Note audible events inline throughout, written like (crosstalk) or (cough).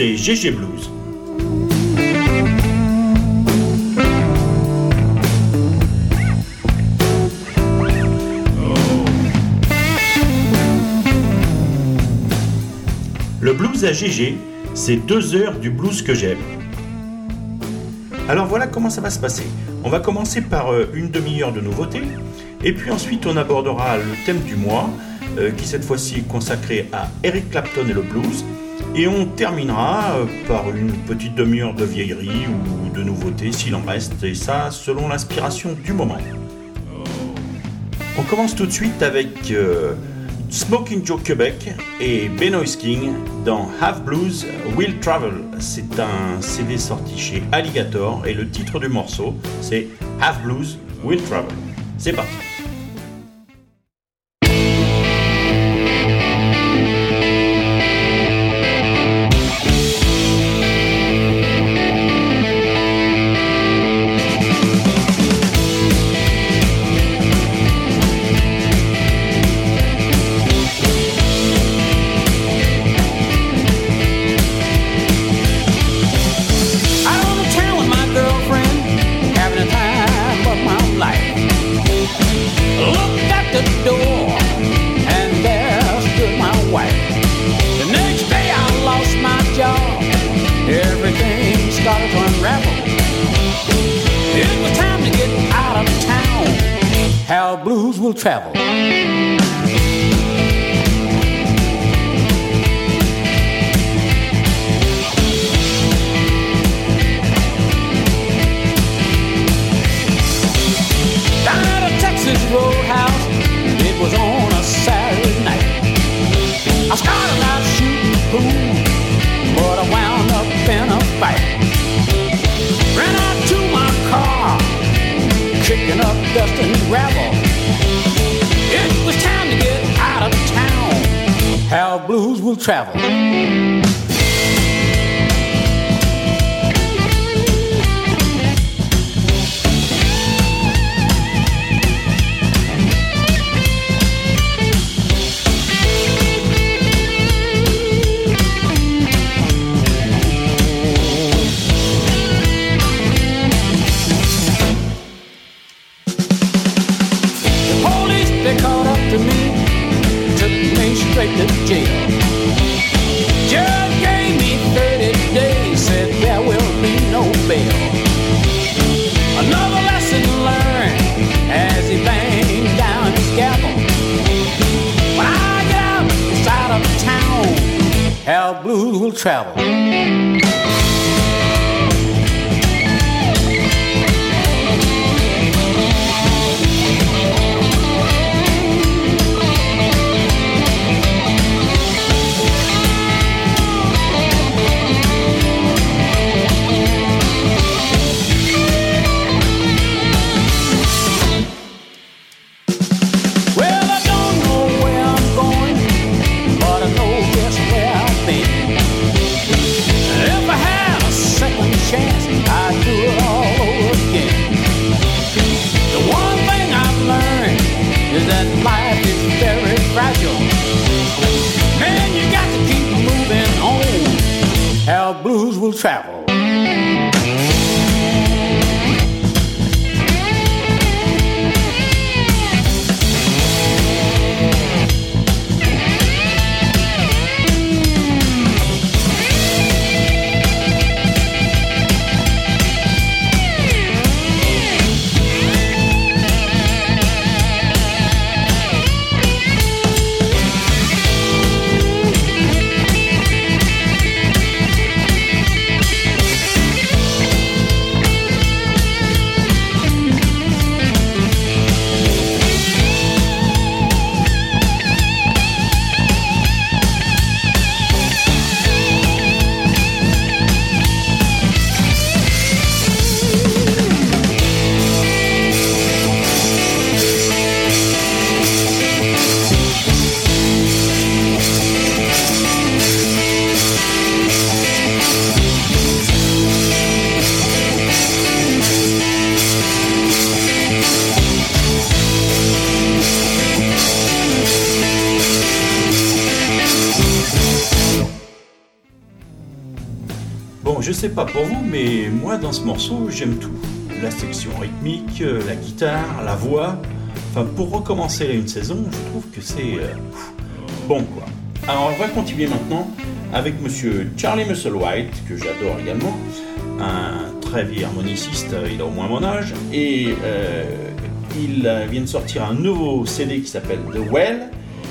GG Blues. Le blues à GG, c'est deux heures du blues que j'aime. Alors voilà comment ça va se passer. On va commencer par euh, une demi-heure de nouveautés, et puis ensuite on abordera le thème du mois, euh, qui cette fois-ci est consacré à Eric Clapton et le blues, et on terminera euh, par une petite demi-heure de vieillerie ou de nouveautés s'il en reste, et ça selon l'inspiration du moment. On commence tout de suite avec Smoking Joe Quebec et Benoist King dans Half Blues Will Travel. C'est un CD sorti chez Alligator et le titre du morceau c'est Half Blues Will Travel. C'est parti. Sais pas pour vous, mais moi dans ce morceau, j'aime tout. La section rythmique, euh, la guitare, la voix. Enfin, pour recommencer une saison, je trouve que c'est euh, bon quoi. Alors, on va continuer maintenant avec monsieur Charlie Musselwhite, que j'adore également, un très vieux harmoniciste, il a au moins mon âge, et euh, il vient de sortir un nouveau CD qui s'appelle The Well,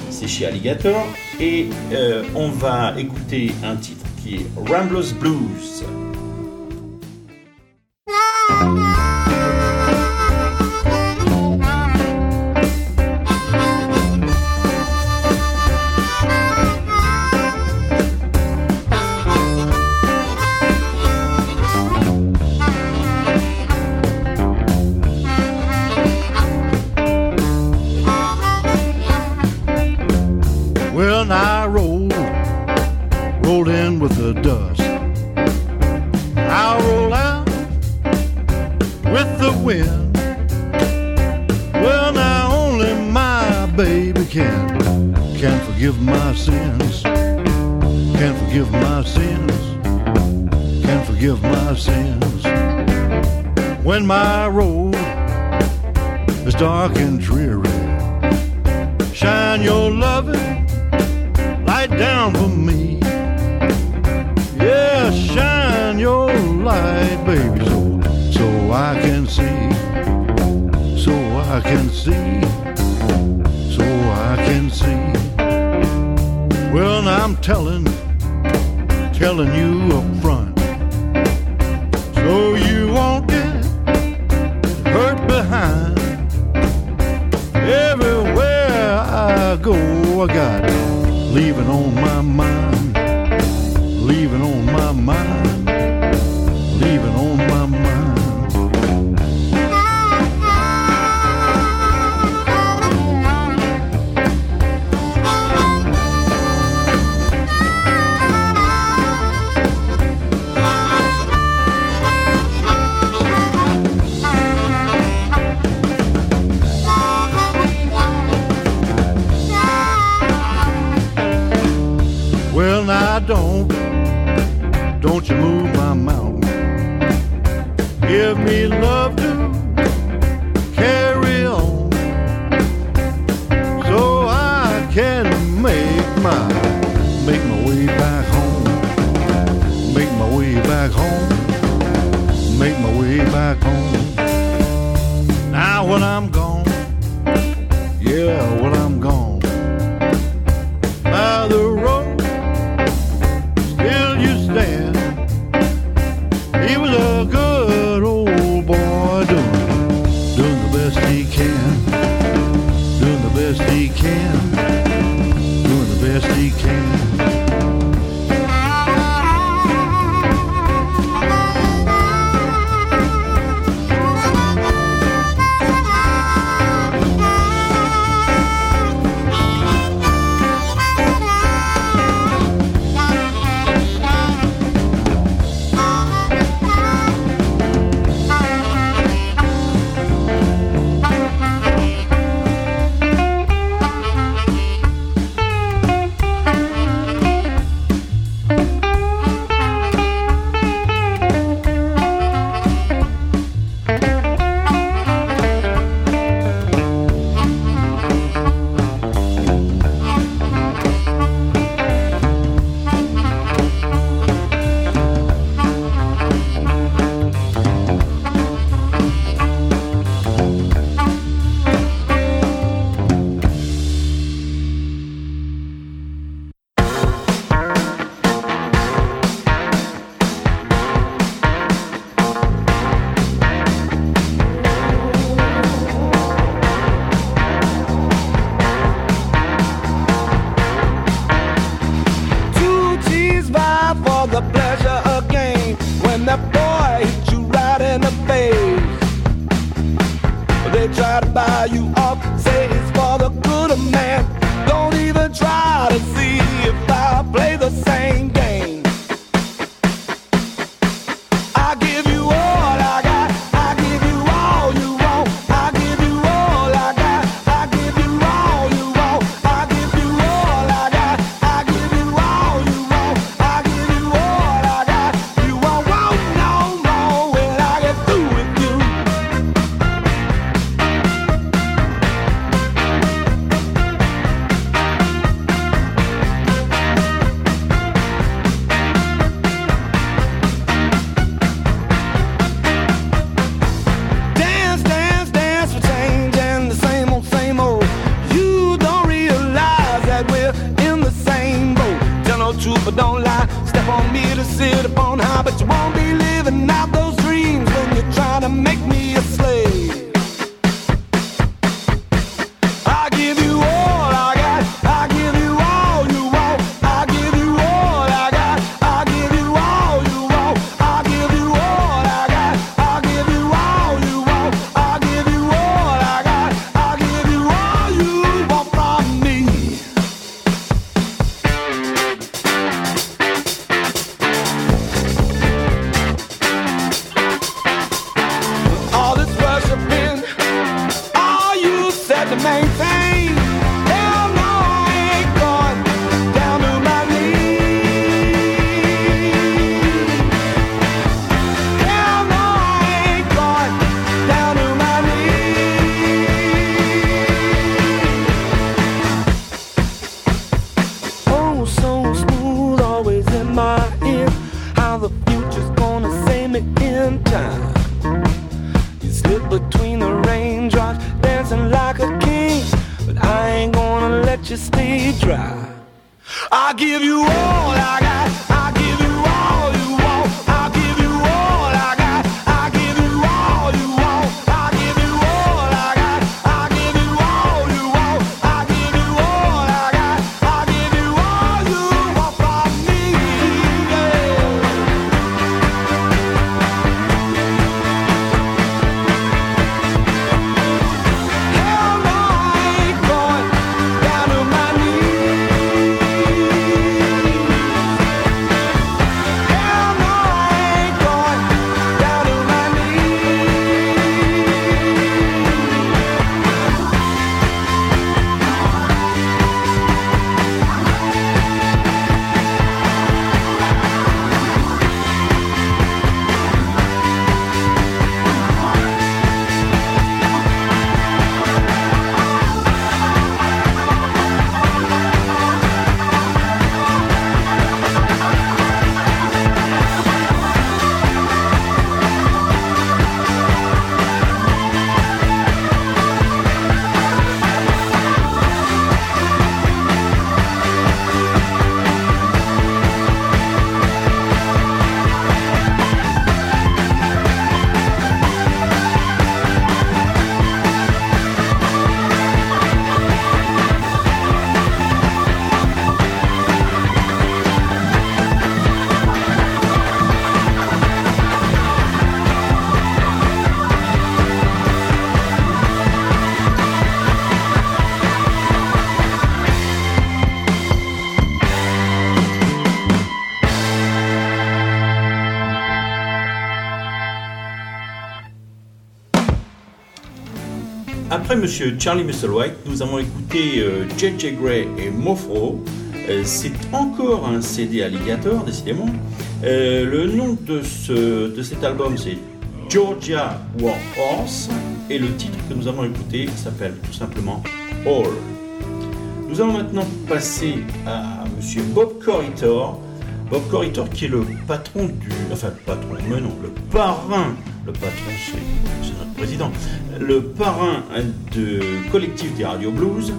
c'est chez Alligator, et on va écouter un titre qui est Ramblers Blues. my Monsieur Charlie Musselwhite, nous avons écouté J.J. Euh, Gray et Mofro. Euh, c'est encore un CD Alligator, décidément. Euh, le nom de, ce, de cet album, c'est Georgia War Horse. Et le titre que nous avons écouté s'appelle tout simplement All. Nous allons maintenant passer à Monsieur Bob Corritor. Bob Corritor qui est le patron du... Enfin, le patron, mais non, le parrain. Le patron, c'est notre président le parrain de collectif des Radio Blues.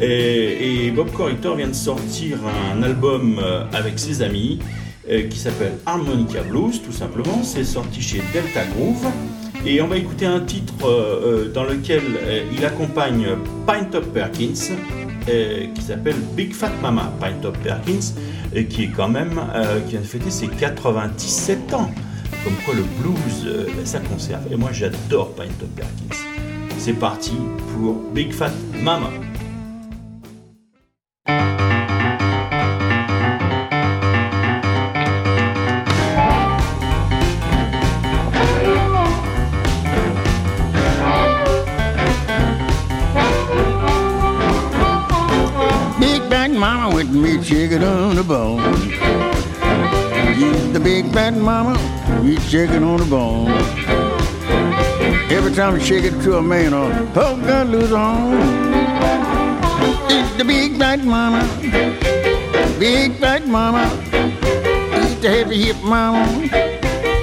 Et, Bob Corrector vient de sortir un album euh, avec ses amis euh, qui s'appelle Harmonica Blues, tout simplement. C'est sorti chez Delta Groove. Et on va écouter un titre euh, dans lequel il accompagne Pine Top Perkins, qui s'appelle Big Fat Mama. Pine Top Perkins, qui est quand même, qui vient de fêter ses 97 ans. Comme quoi le blues, euh, ça conserve. Et moi j'adore Pine Perkins. C'est parti pour Big Fat Mama. Chicken on the bone. Every time you shake it to a man or oh God lose on. Eat the big fat mama, big fat mama. Eat the heavy hip mama.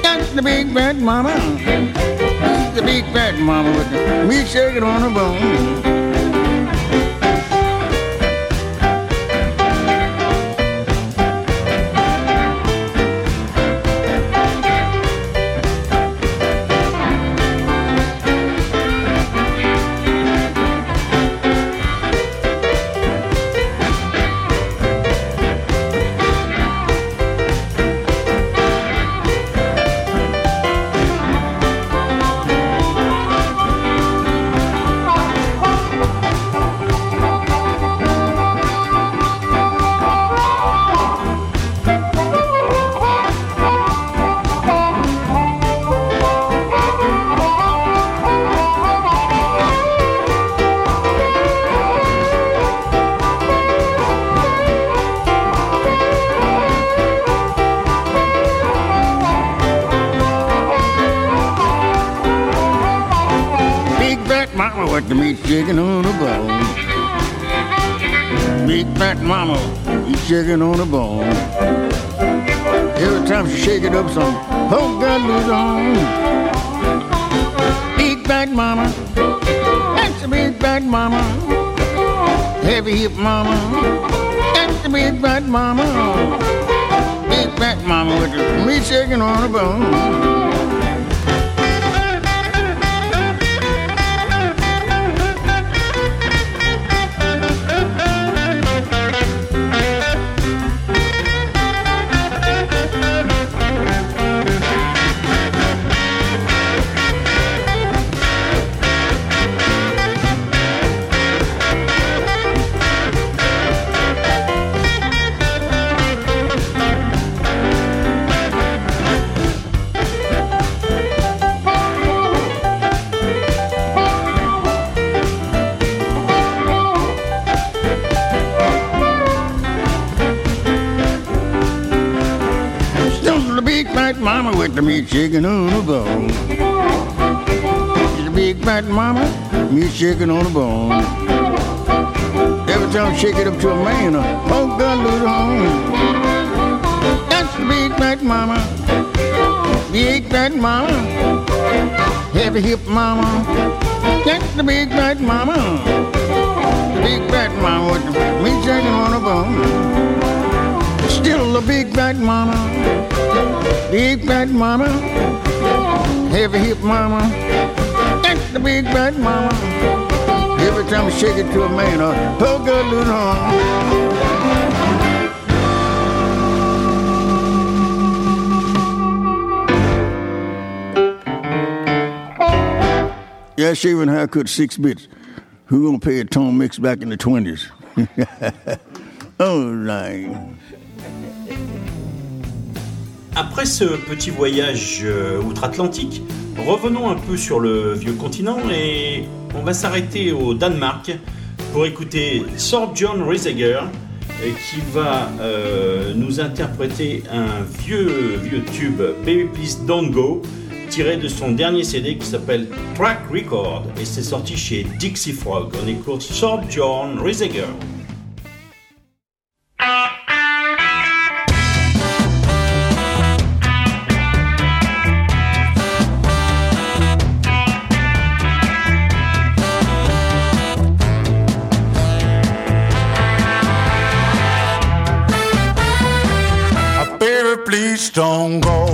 that's the big fat mama. Eat the big fat mama with the meat shaking on the bone. Yeah, six bits. Who gonna pay a tone mix back in the twenties? (laughs) Oh, Après ce petit voyage euh, outre-Atlantique, revenons un peu sur le vieux continent et on va s'arrêter au Danemark pour écouter Sir John Risager euh, qui va euh, nous interpréter un vieux vieux tube Baby Please Don't Go tiré de son dernier CD qui s'appelle Track Record et c'est sorti chez Dixie Frog. On écoute Sir John Riziger. don't go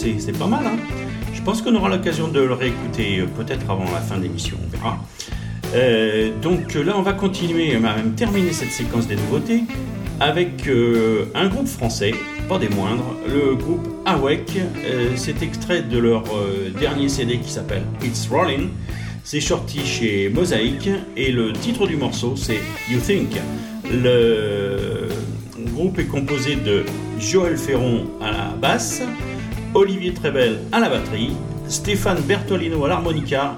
C'est pas mal, hein Je pense qu'on aura l'occasion de le réécouter euh, peut-être avant la fin de l'émission, on verra. Euh, donc là on va continuer, on va même terminer cette séquence des nouveautés avec euh, un groupe français, pas des moindres, le groupe Awake. Euh, c'est extrait de leur euh, dernier CD qui s'appelle It's Rolling. C'est sorti chez Mosaic et le titre du morceau c'est You Think. Le groupe est composé de Joël Ferron à la basse, Olivier Trebel à la batterie, Stéphane Bertolino à l'harmonica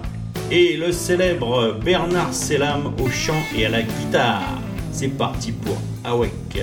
et le célèbre Bernard Selam au chant et à la guitare. C'est parti pour Awake.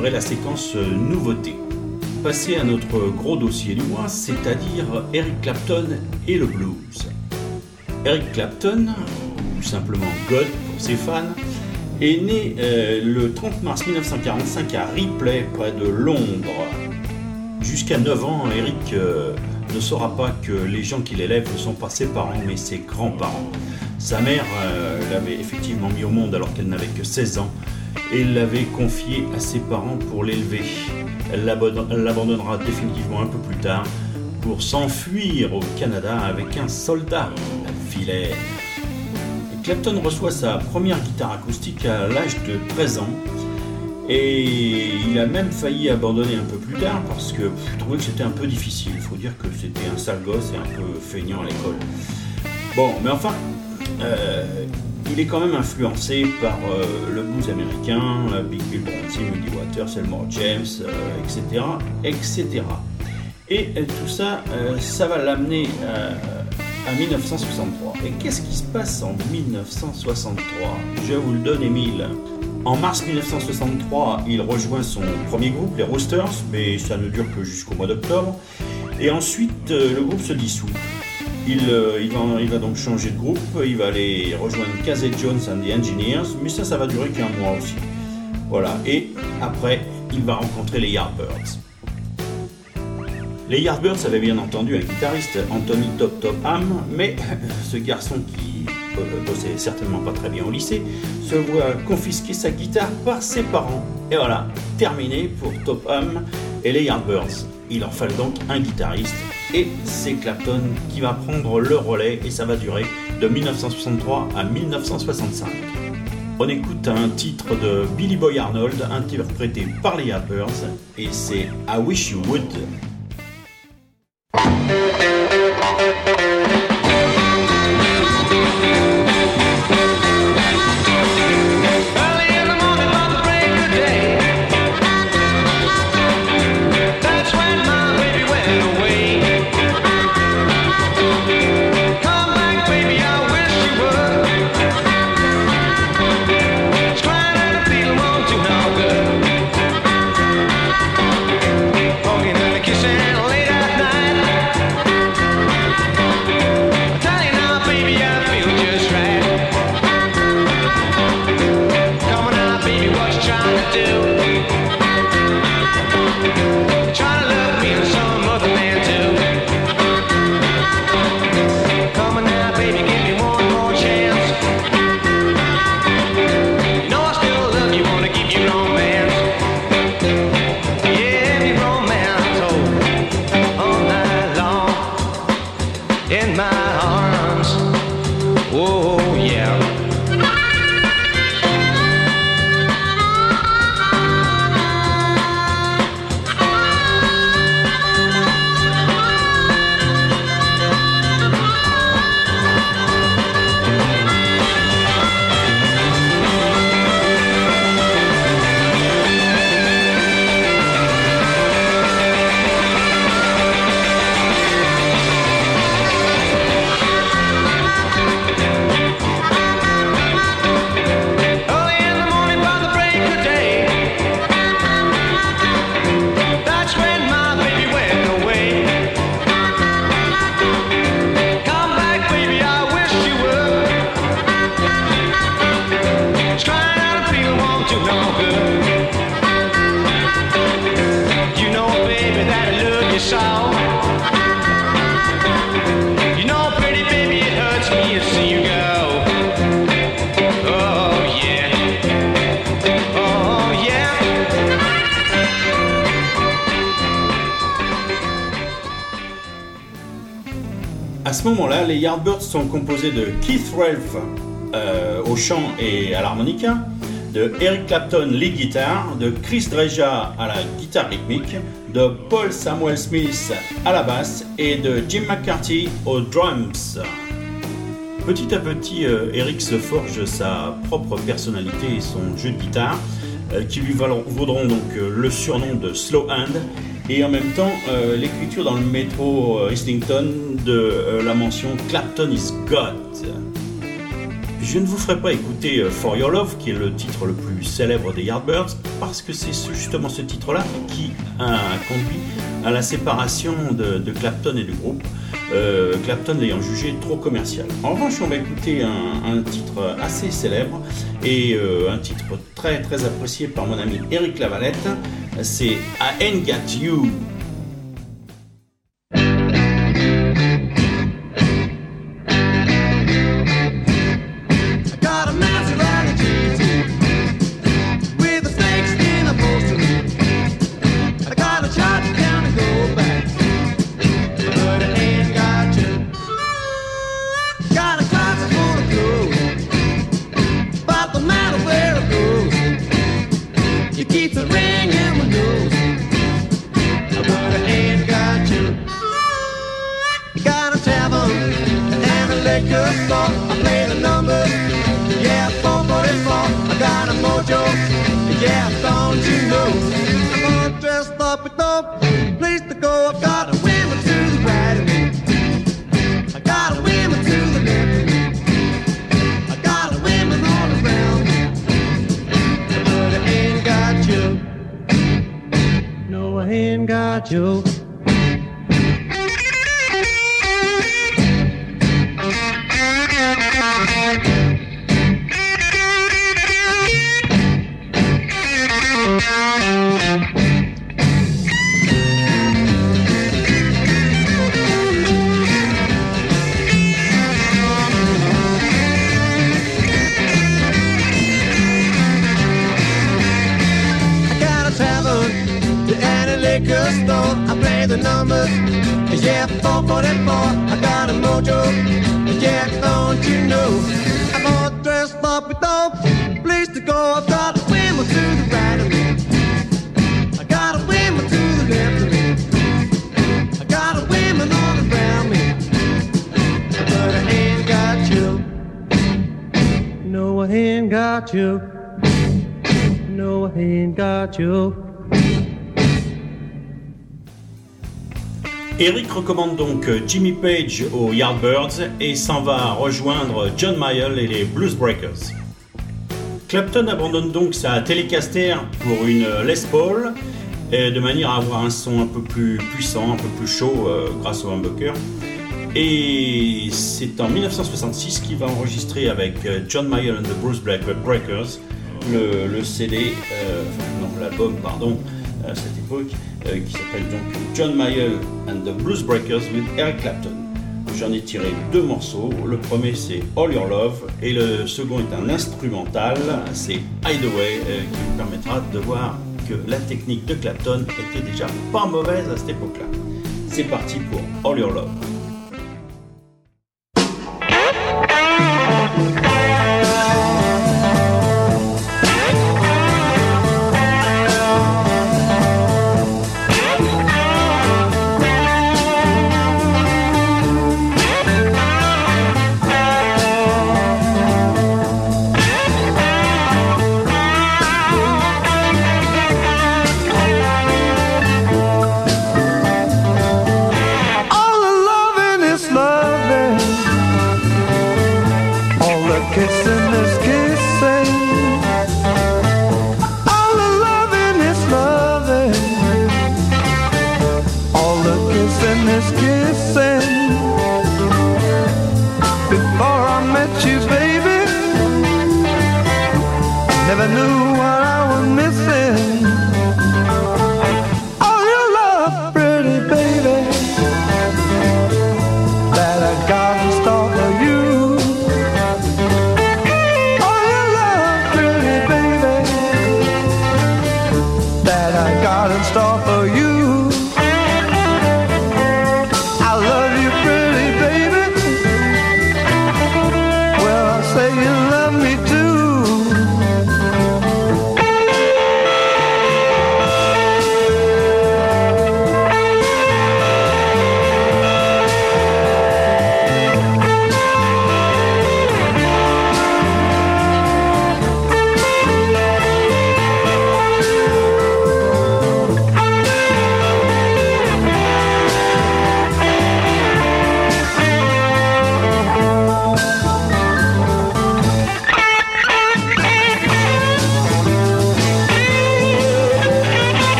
La séquence euh, nouveauté. Passer à notre gros dossier du mois, c'est-à-dire Eric Clapton et le blues. Eric Clapton, ou simplement God pour ses fans, est né euh, le 30 mars 1945 à Ripley, près de Londres. Jusqu'à 9 ans, Eric euh, ne saura pas que les gens qui l'élèvent ne sont pas ses parents, mais ses grands-parents. Sa mère l'avait effectivement mis au monde alors qu'elle n'avait que 16 ans et l'avait confié à ses parents pour l'élever. Elle l'abandon- elle l'abandonnera définitivement un peu plus tard pour s'enfuir au Canada avec un soldat, la. Clapton reçoit sa première guitare acoustique à l'âge de 13 ans et il a même failli abandonner un peu plus tard parce que pff, il trouvait que c'était un peu difficile. Il faut dire que c'était un sale gosse et un peu feignant à l'école. Bon, mais enfin, euh, il est quand même influencé par euh, le blues américain, euh, Big Bill Bronzy, Muddy Waters, Elmore James, euh, etc., etc. Et tout ça, ça va l'amener à 1963. Et qu'est-ce qui se passe en 1963 Je vous le donne, Émile. En mars 1963, il rejoint son premier groupe, les Roosters, mais ça ne dure que jusqu'au mois d'octobre. Et ensuite, le groupe se dissout. Il, euh, il, va, donc changer de groupe, il va aller rejoindre Casey Jones and the Engineers, mais ça, ça va durer qu'un mois aussi. Voilà, et après, il va rencontrer les Yardbirds. Les Yardbirds avaient bien entendu un guitariste, Anthony Top Top Ham, mais (laughs) ce garçon qui euh, bossait certainement pas très bien au lycée se voit confisquer sa guitare par ses parents. Et voilà, terminé pour Top Ham et les Yardbirds. Il leur fallait donc un guitariste et c'est Clapton qui va prendre le relais et ça va durer de 1963 à 1965. On écoute un titre de Billy Boy Arnold interprété par les Yardbirds et c'est I Wish You Would. Sont composés de Keith Ralph euh, au chant et à l'harmonica, de Eric Clapton lead guitare, de Chris Dreja à la guitare rythmique, de Paul Samuel Smith à la basse et de Jim McCarthy aux drums. Petit à petit, euh, Eric se forge sa propre personnalité et son jeu de guitare, euh, qui lui vaudront donc le surnom de Slow Hand, et en même temps euh, l'écriture dans le métro euh, Islington de euh, la mention Clapton is God. Je ne vous ferai pas écouter For Your Love, qui est le titre le plus célèbre des Yardbirds, parce que c'est ce- justement ce titre-là qui a conduit à la séparation de, Clapton et du groupe. Clapton l'ayant jugé trop commercial. En revanche, on va écouter un, un titre assez célèbre et un titre très très apprécié par mon ami Eric Lavalette. C'est I Ain't Got You. Go. A to the. Eric recommande donc euh, Jimmy Page aux Yardbirds et s'en va rejoindre John Mayall et les Blues Breakers. Clapton abandonne donc sa Telecaster pour une Les Paul, euh, de manière à avoir un son un peu plus puissant, un peu plus chaud euh, grâce au humbucker. Et c'est en 1966 qu'il va enregistrer avec euh, John Mayall and the Black- Breakers le, CD, euh, l'album, pardon, à cette époque, euh, qui s'appelle donc John Mayall and the Blues Breakers with Eric Clapton. J'en ai tiré deux morceaux. Le premier c'est All Your Love et le second est un instrumental, c'est Hideaway, euh, qui vous permettra de voir que la technique de Clapton était déjà pas mauvaise à cette époque-là. C'est parti pour All Your Love.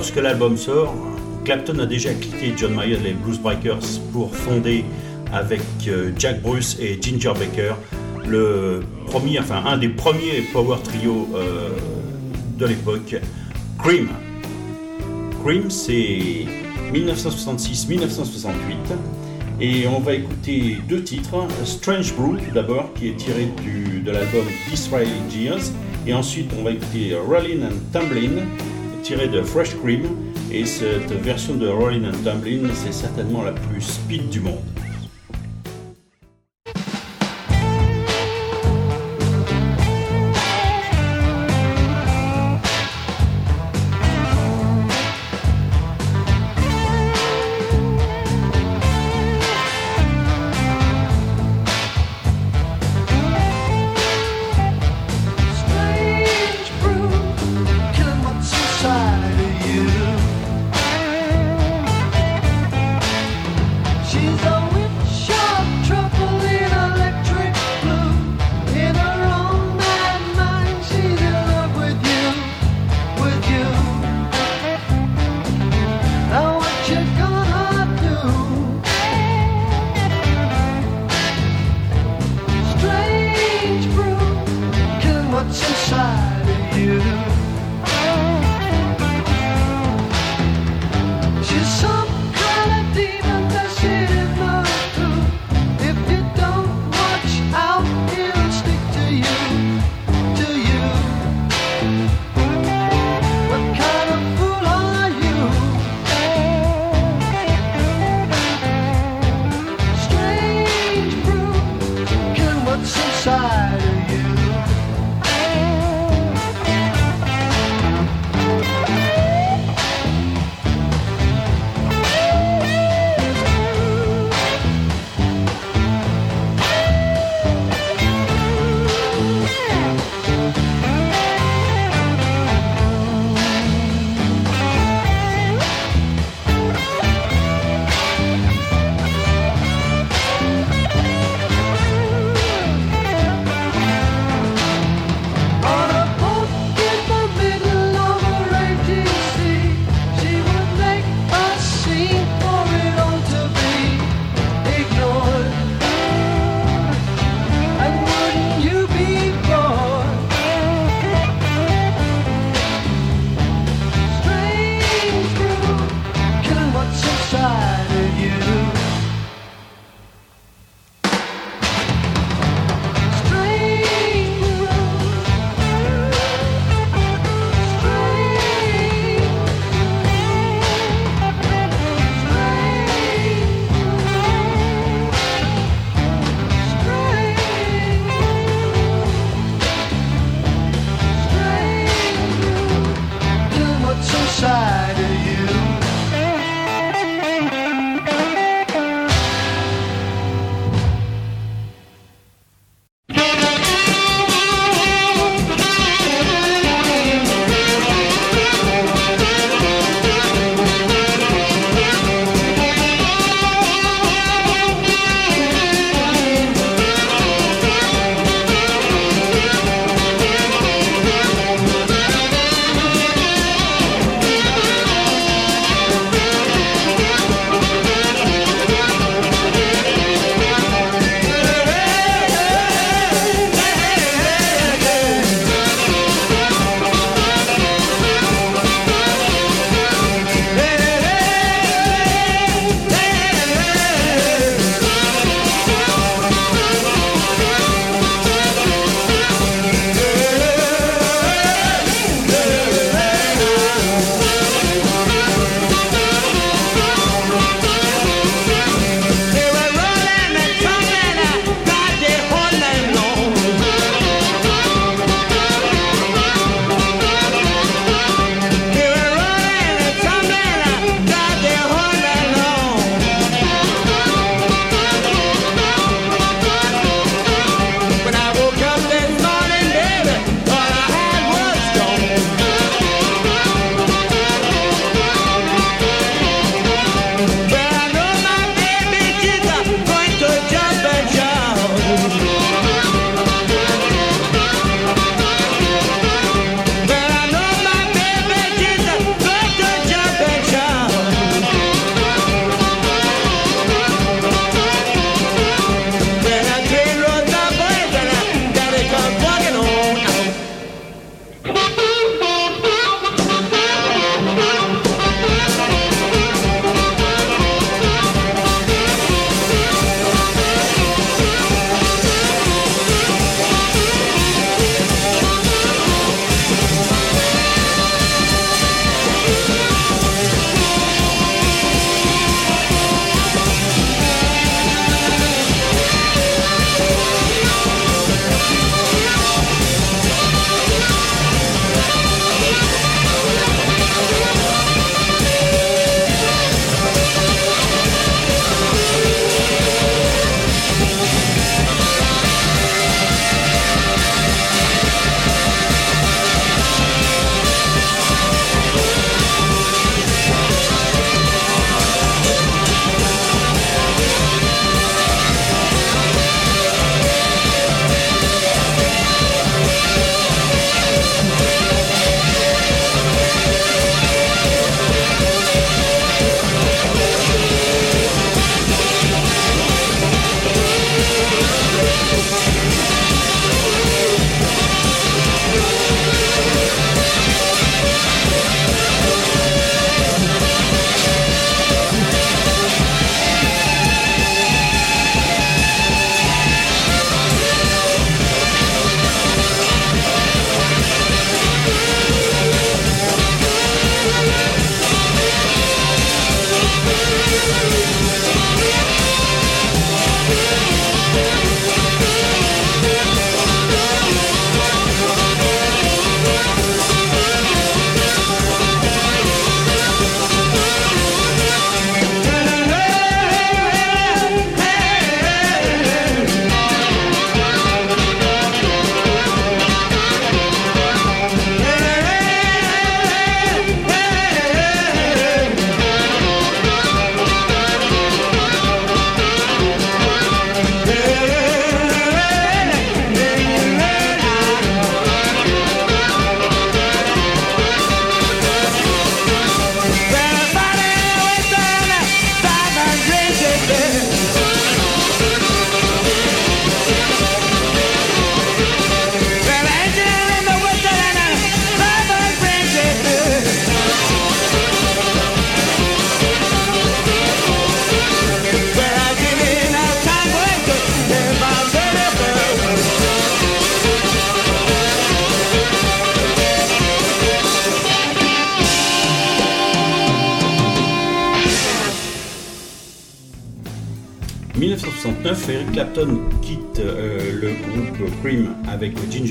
Lorsque l'album sort, Clapton a déjà quitté John Mayer et les Blues Breakers pour fonder avec euh, Jack Bruce et Ginger Baker le premier, un des premiers power trio euh, de l'époque, Cream. Cream, c'est 1966-1968. Et on va écouter deux titres. Strange Brew, tout d'abord, qui est tiré du- de l'album Disraeli Gears. Et ensuite, on va écouter Rollin' and Tumblin', tiré de Fresh Cream. Et cette version de Rollin' and Tumblin', c'est certainement la plus speed du monde.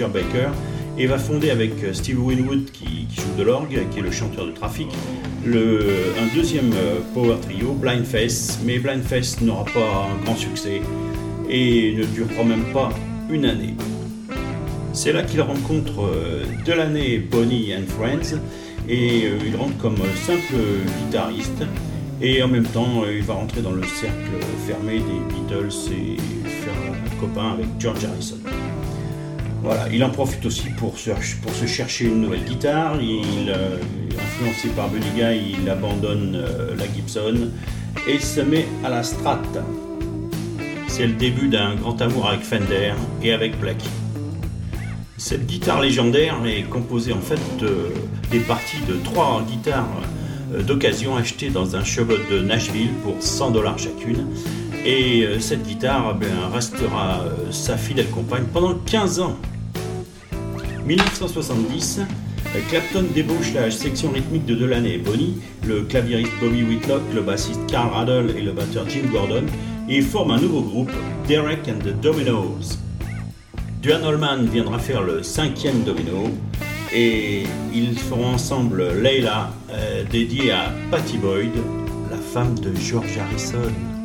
Baker et va fonder avec Steve Winwood qui, joue de l'orgue, qui est le chanteur de Trafic, un deuxième euh, power trio, Blind Face. Mais Blind Face n'aura pas un grand succès et ne durera même pas une année. C'est là qu'il rencontre euh, de l'année Bonnie and Friends et euh, il rentre comme simple guitariste et en même temps euh, il va rentrer dans le cercle fermé des Beatles et faire un copain avec George Harrison. Il en profite aussi pour se, chercher une nouvelle guitare. Il, euh, influencé par Buddy Guy, il abandonne euh, la Gibson et se met à la Strat. C'est le début d'un grand amour avec Fender et avec Blackie. Cette guitare légendaire est composée en fait de, des parties de trois guitares euh, d'occasion achetées dans un showroom de Nashville pour 100 dollars chacune. Et cette guitare eh restera sa fidèle compagne pendant 15 ans. 1970, euh, Clapton débauche la section rythmique de Delaney et Bonnie, le claviériste Bobby Whitlock, le bassiste Carl Radle et le batteur Jim Gordon, et ils forment un nouveau groupe, Derek and the Dominoes. Duane Allman viendra faire le cinquième domino, et ils feront ensemble Layla, euh, dédiée à Patty Boyd, la femme de George Harrison.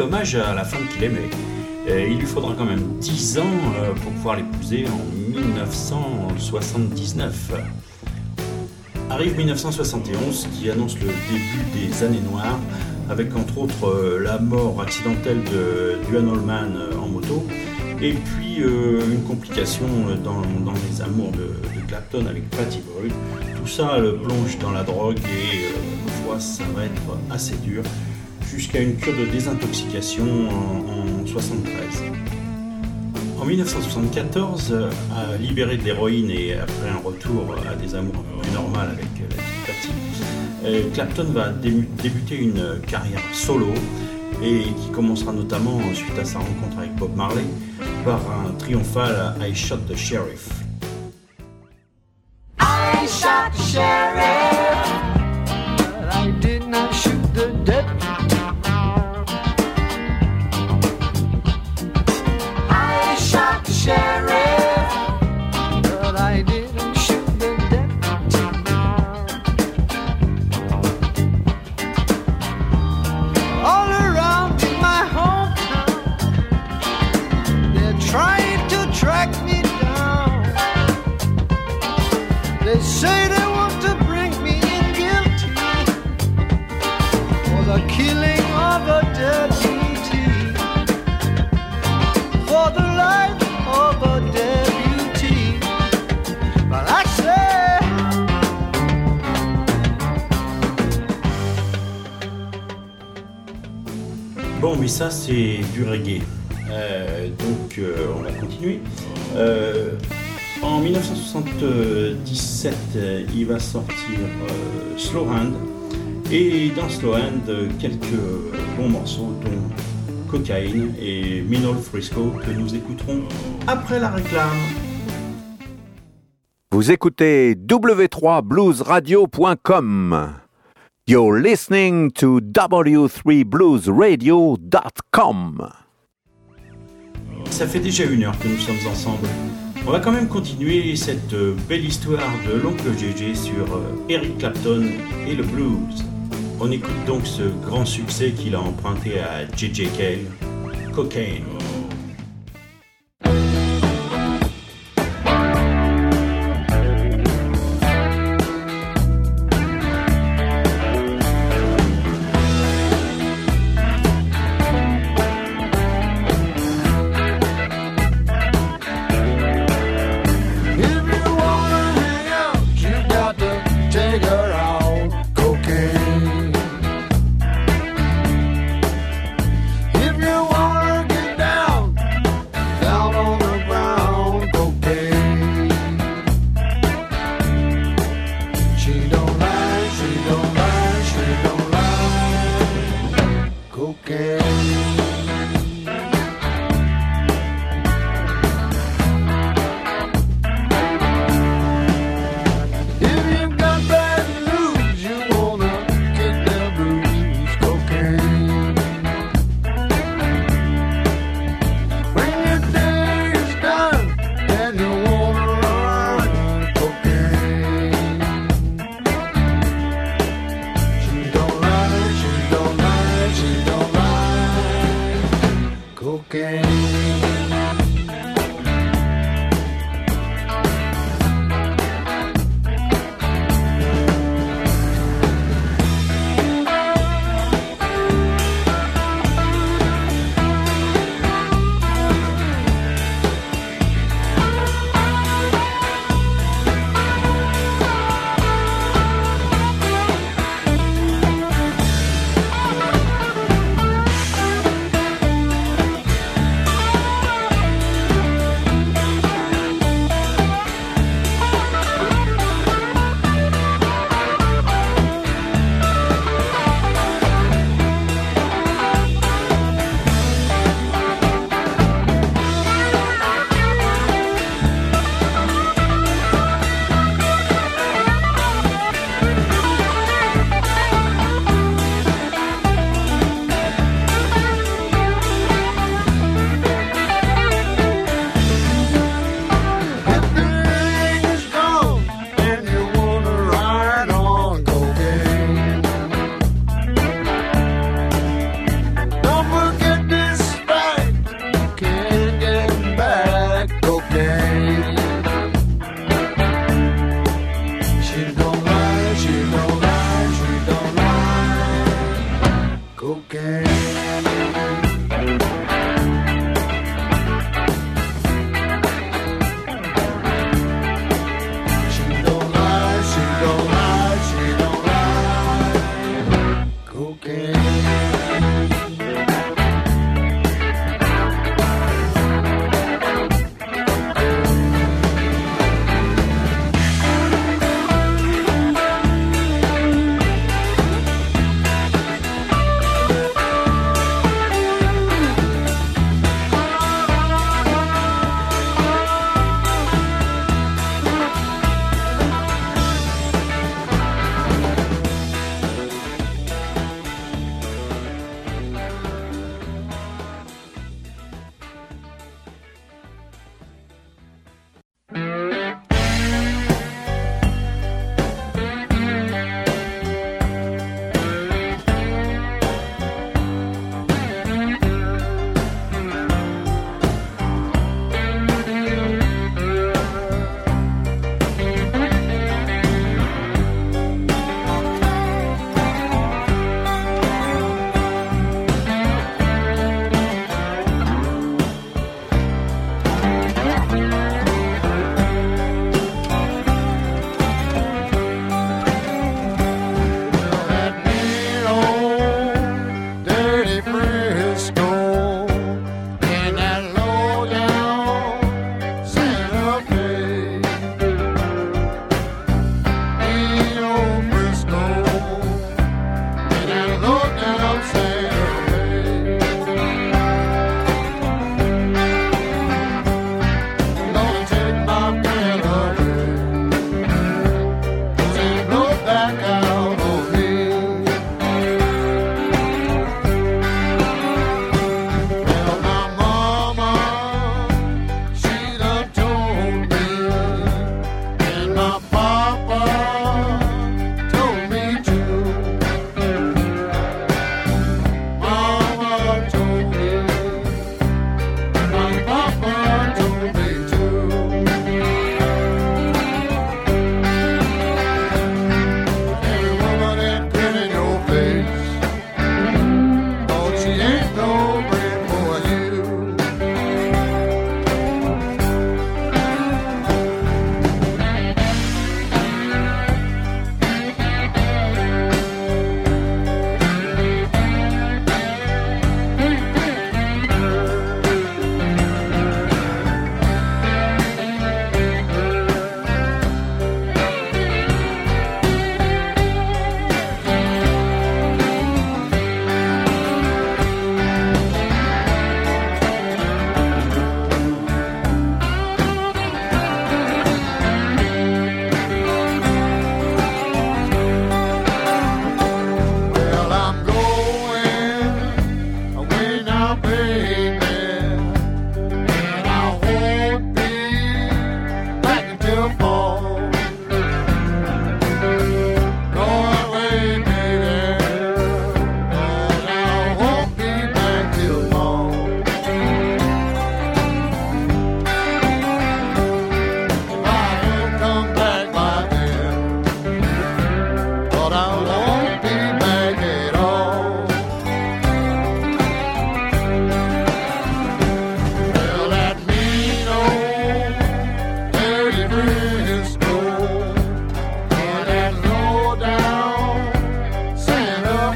Bel hommage à la femme qu'il aimait. Il lui faudra quand même 10 ans euh, pour pouvoir l'épouser en 1979. Arrive 1971 qui annonce le début des années noires avec entre autres euh, la mort accidentelle de Duane Allman euh, en moto et puis une complication dans, les amours de, Clapton avec Patty Boyd. Tout ça le plonge dans la drogue et euh, ça va être assez dur jusqu'à une cure de désintoxication en, en 73. En 1974, euh, libéré de l'héroïne et après un retour à des amours plus normales avec euh, la petite Patty, euh, Clapton va débuter une carrière solo et qui commencera notamment suite à sa rencontre avec Bob Marley par un triomphal I Shot the Sheriff. Bon, mais ça, c'est du reggae. Euh, donc, euh, on va continuer. Euh, en 1977, euh, il va sortir euh, Slow Hand. Et dans Slow Hand, quelques bons morceaux, dont Cocaine et Minol Frisco, que nous écouterons après la réclame. Vous écoutez w3bluesradio.com. You're listening to w3bluesradio.com. Ça fait déjà une heure que nous sommes ensemble. On va quand même continuer cette euh, belle histoire de l'oncle GG sur euh, Eric Clapton et le blues. On écoute donc ce grand succès qu'il a emprunté à JJ Cale, Cocaine.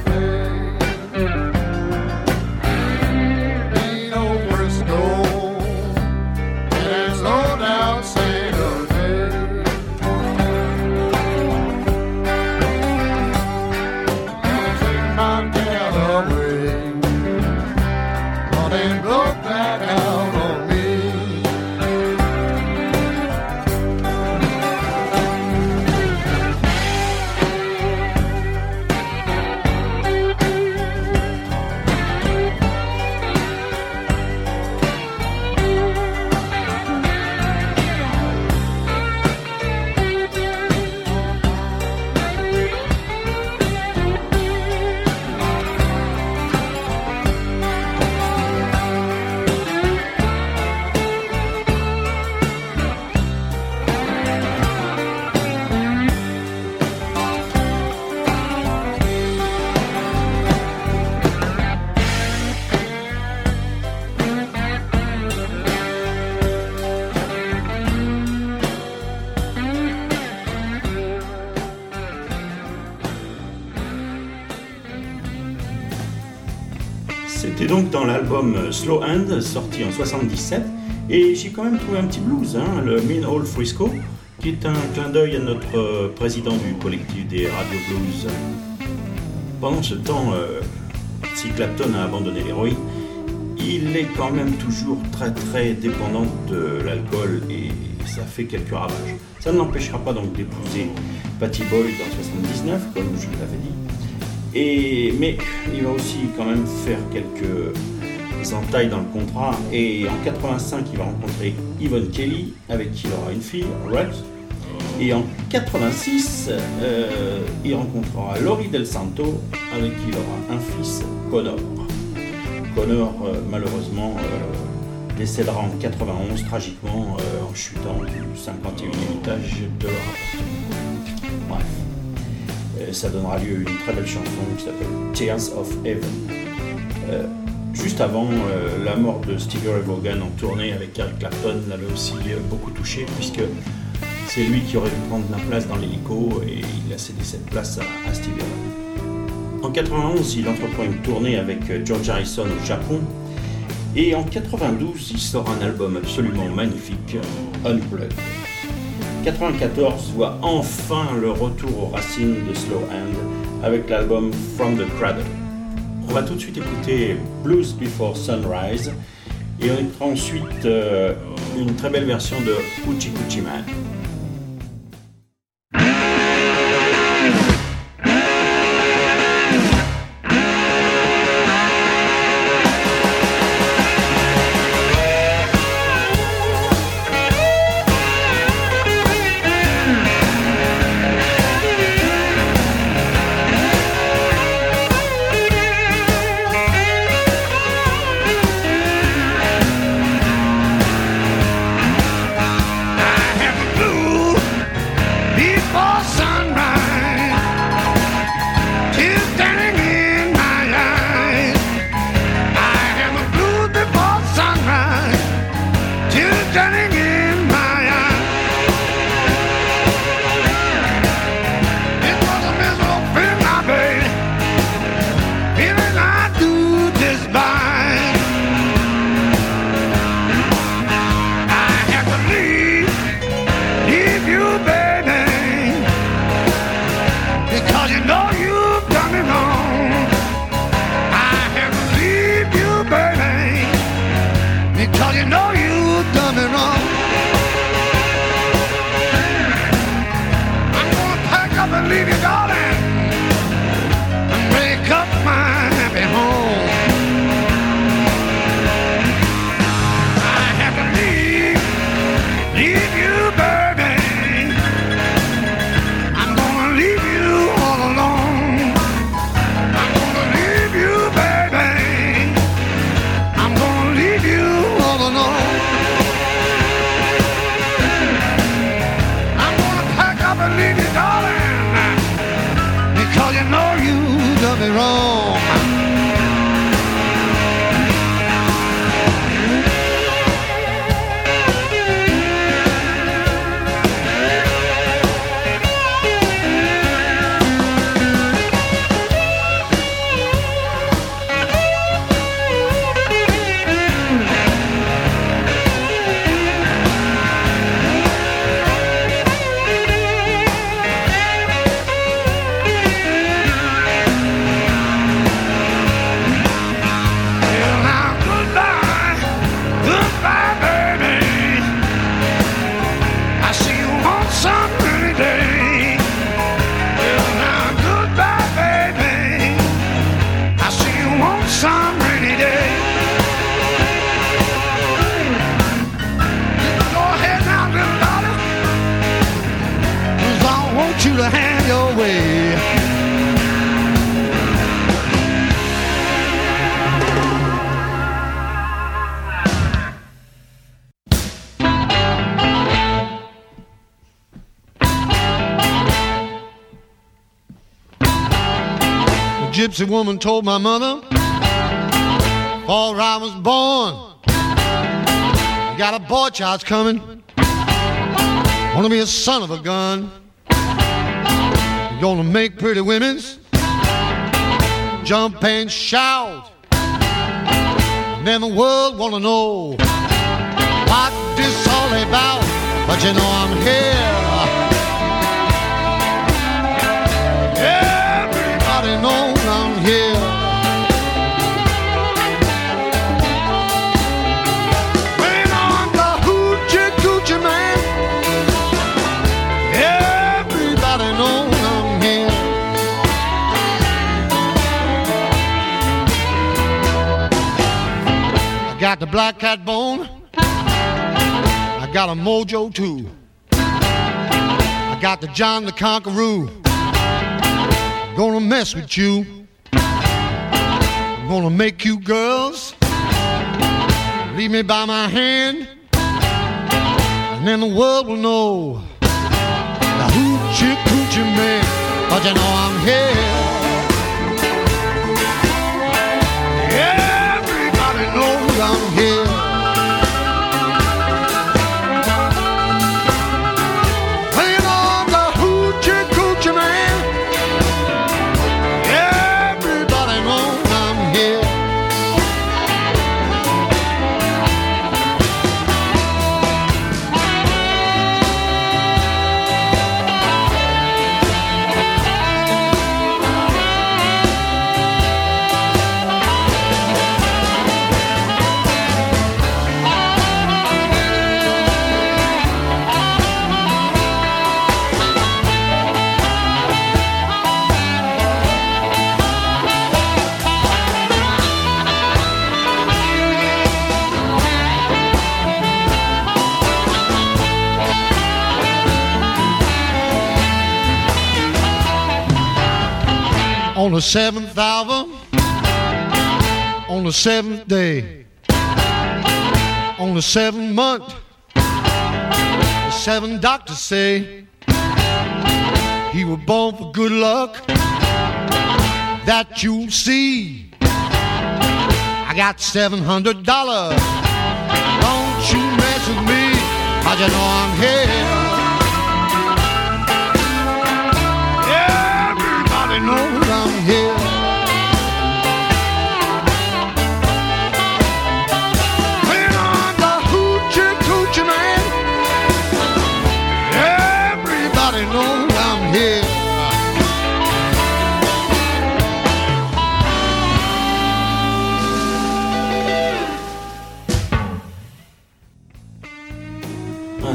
something. Slow Hand, sorti en 77, et j'ai quand même trouvé un petit blues, hein, le Mean Old Frisco, qui est un clin d'œil à notre euh, président du collectif des Radio Blues. Pendant ce temps, euh, si Clapton a abandonné l'héroïne, il est quand même toujours très très dépendant de l'alcool et ça fait quelques ravages. Ça ne l'empêchera pas donc d'épouser Patty Boyd en 79, comme je l'avais dit. Et, mais il va aussi quand même faire quelques entailles dans le contrat. Et en 85, il va rencontrer Yvonne Kelly, avec qui il aura une fille, Ruth. Et en 86, euh, il rencontrera Laurie Del Santo, avec qui il aura un fils, Connor. Connor, euh, malheureusement, euh, décédera en 91 tragiquement en chutant du 51e étage de leur. Bref. Ça donnera lieu à une très belle chanson qui s'appelle Tears of Heaven. Juste avant, euh, la mort de Stevie Ray Vaughan en tournée avec Eric Clapton l'avait aussi euh, beaucoup touché puisque c'est lui qui aurait dû prendre la place dans l'hélico et il a cédé cette place à, à Stevie. En 91, il entreprend une tournée avec euh, George Harrison au Japon et en 92, il sort un album absolument magnifique, Unplugged. 94 voit enfin le retour aux racines de Slow Hand avec l'album From the Cradle. On va tout de suite écouter Blues Before Sunrise et ensuite euh, une très belle version de Uchi Kuchi Man. Gypsy woman told my mother before I was born. Got a boy child's coming. Wanna be a son of a gun. Gonna make pretty women's jump and shout. And then the world wanna know what this all about. But you know I'm here. Black cat bone. I got a mojo too. I got the John the Conqueror. Gonna mess with you. I'm gonna make you girls leave me by my hand, and then the world will know the hoochie coochie man. But you know I'm here. come here. Seventh day, on the seventh month, the seven doctors say he was born for good luck. That you'll see. I got seven hundred dollars. Don't you mess with me, 'cause you know I'm here. Everybody knows I'm here.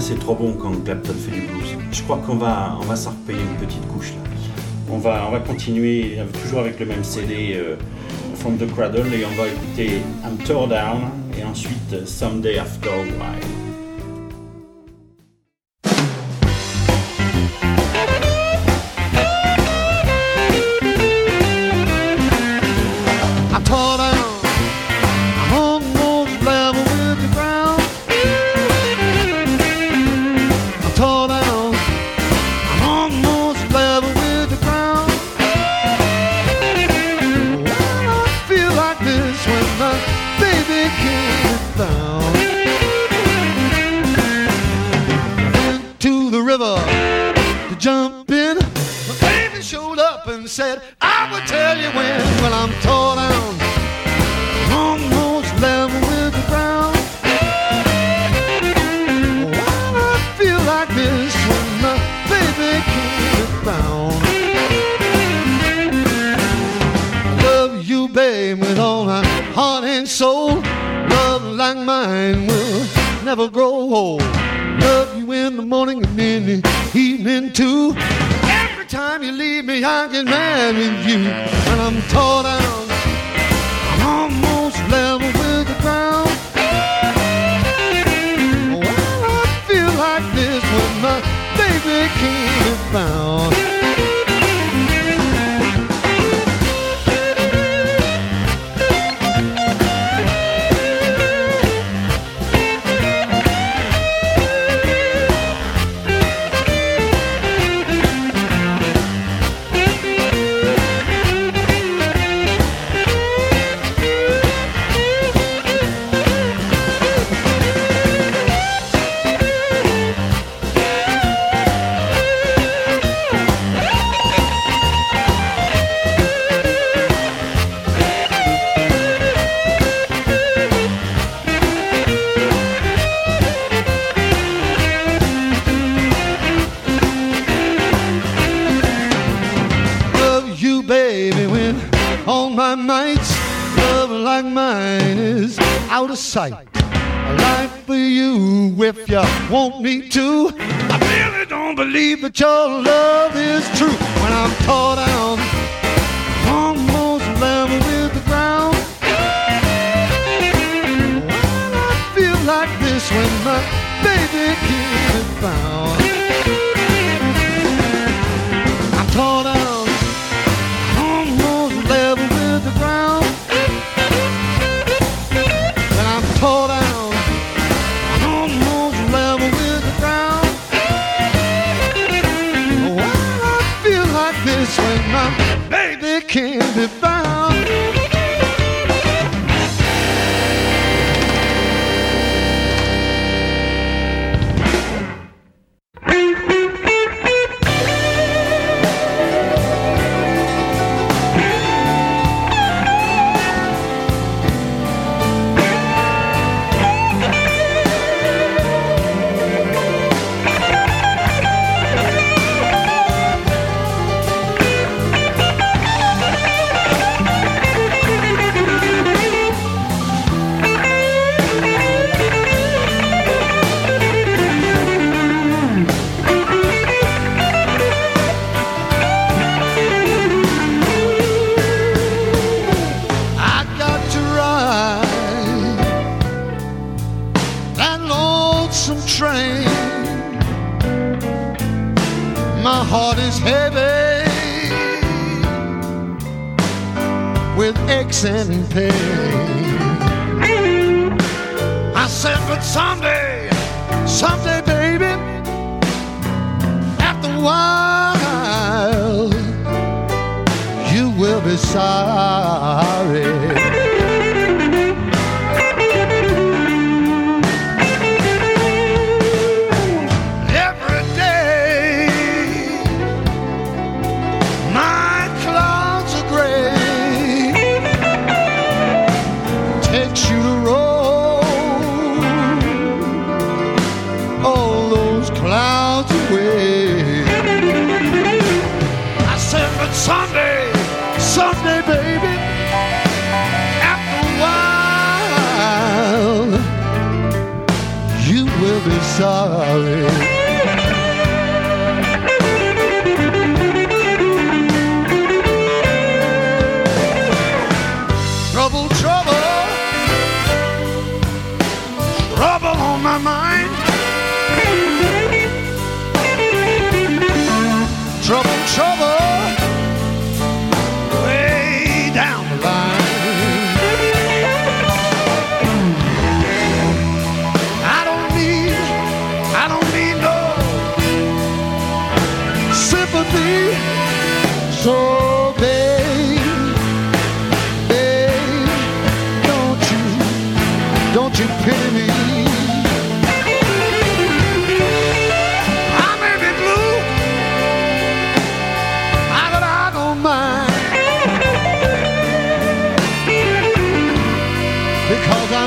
C'est trop bon quand Clapton fait du blues. Je crois qu'on va, on va s'en repayer une petite couche là. On va, on va continuer toujours avec le même CD euh, From the Cradle et on va écouter I'm Tore Down et ensuite Someday After a While. want me to. I really don't believe that your love is true. When I'm caught out.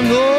buscando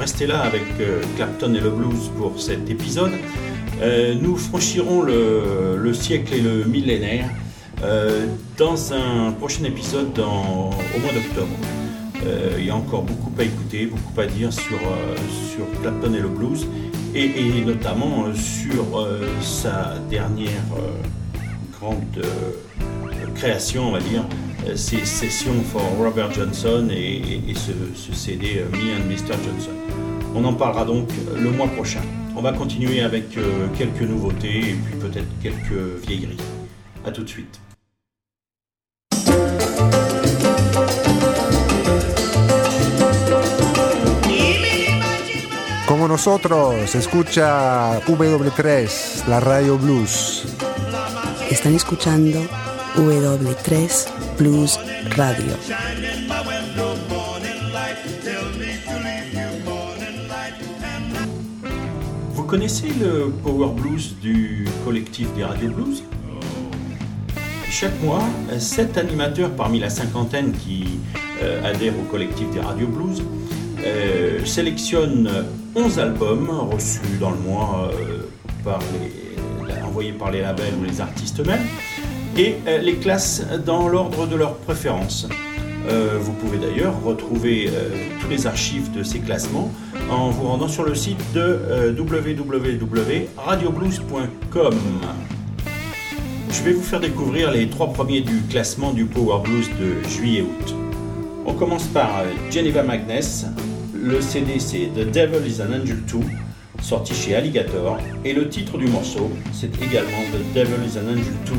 rester là avec euh, Clapton et le blues pour cet épisode. Euh, nous franchirons le, le siècle et le millénaire euh, dans un prochain épisode dans- au mois d'octobre. Il y a encore beaucoup à écouter, beaucoup à dire sur, sur Clapton et le blues, et, notamment sur sa dernière grande création, on va dire, ses sessions for Robert Johnson et, ce, ce CD Me and Mr. Johnson. On en parlera donc le mois prochain. On va continuer avec euh, quelques nouveautés et puis peut-être quelques vieilleries. A tout de suite. Como nosotros, escucha W3, la radio blues. Están escuchando W3 Blues Radio. Connaissez le Power Blues du collectif des Radio Blues? Chaque mois, sept animateurs parmi la cinquantaine qui euh, adhèrent au collectif des Radio Blues euh, sélectionnent 11 albums reçus dans le mois euh, envoyés par les labels ou les artistes eux-mêmes et les classent dans l'ordre de leur préférence. Euh, vous pouvez d'ailleurs retrouver euh, tous les archives de ces classements en vous rendant sur le site de euh, www.radioblues.com. Je vais vous faire découvrir les trois premiers du classement du Power Blues de juillet-août. On commence par Geneva Magness. Le CD c'est The Devil is an Angel 2, sorti chez Alligator. Et le titre du morceau c'est également The Devil is an Angel 2.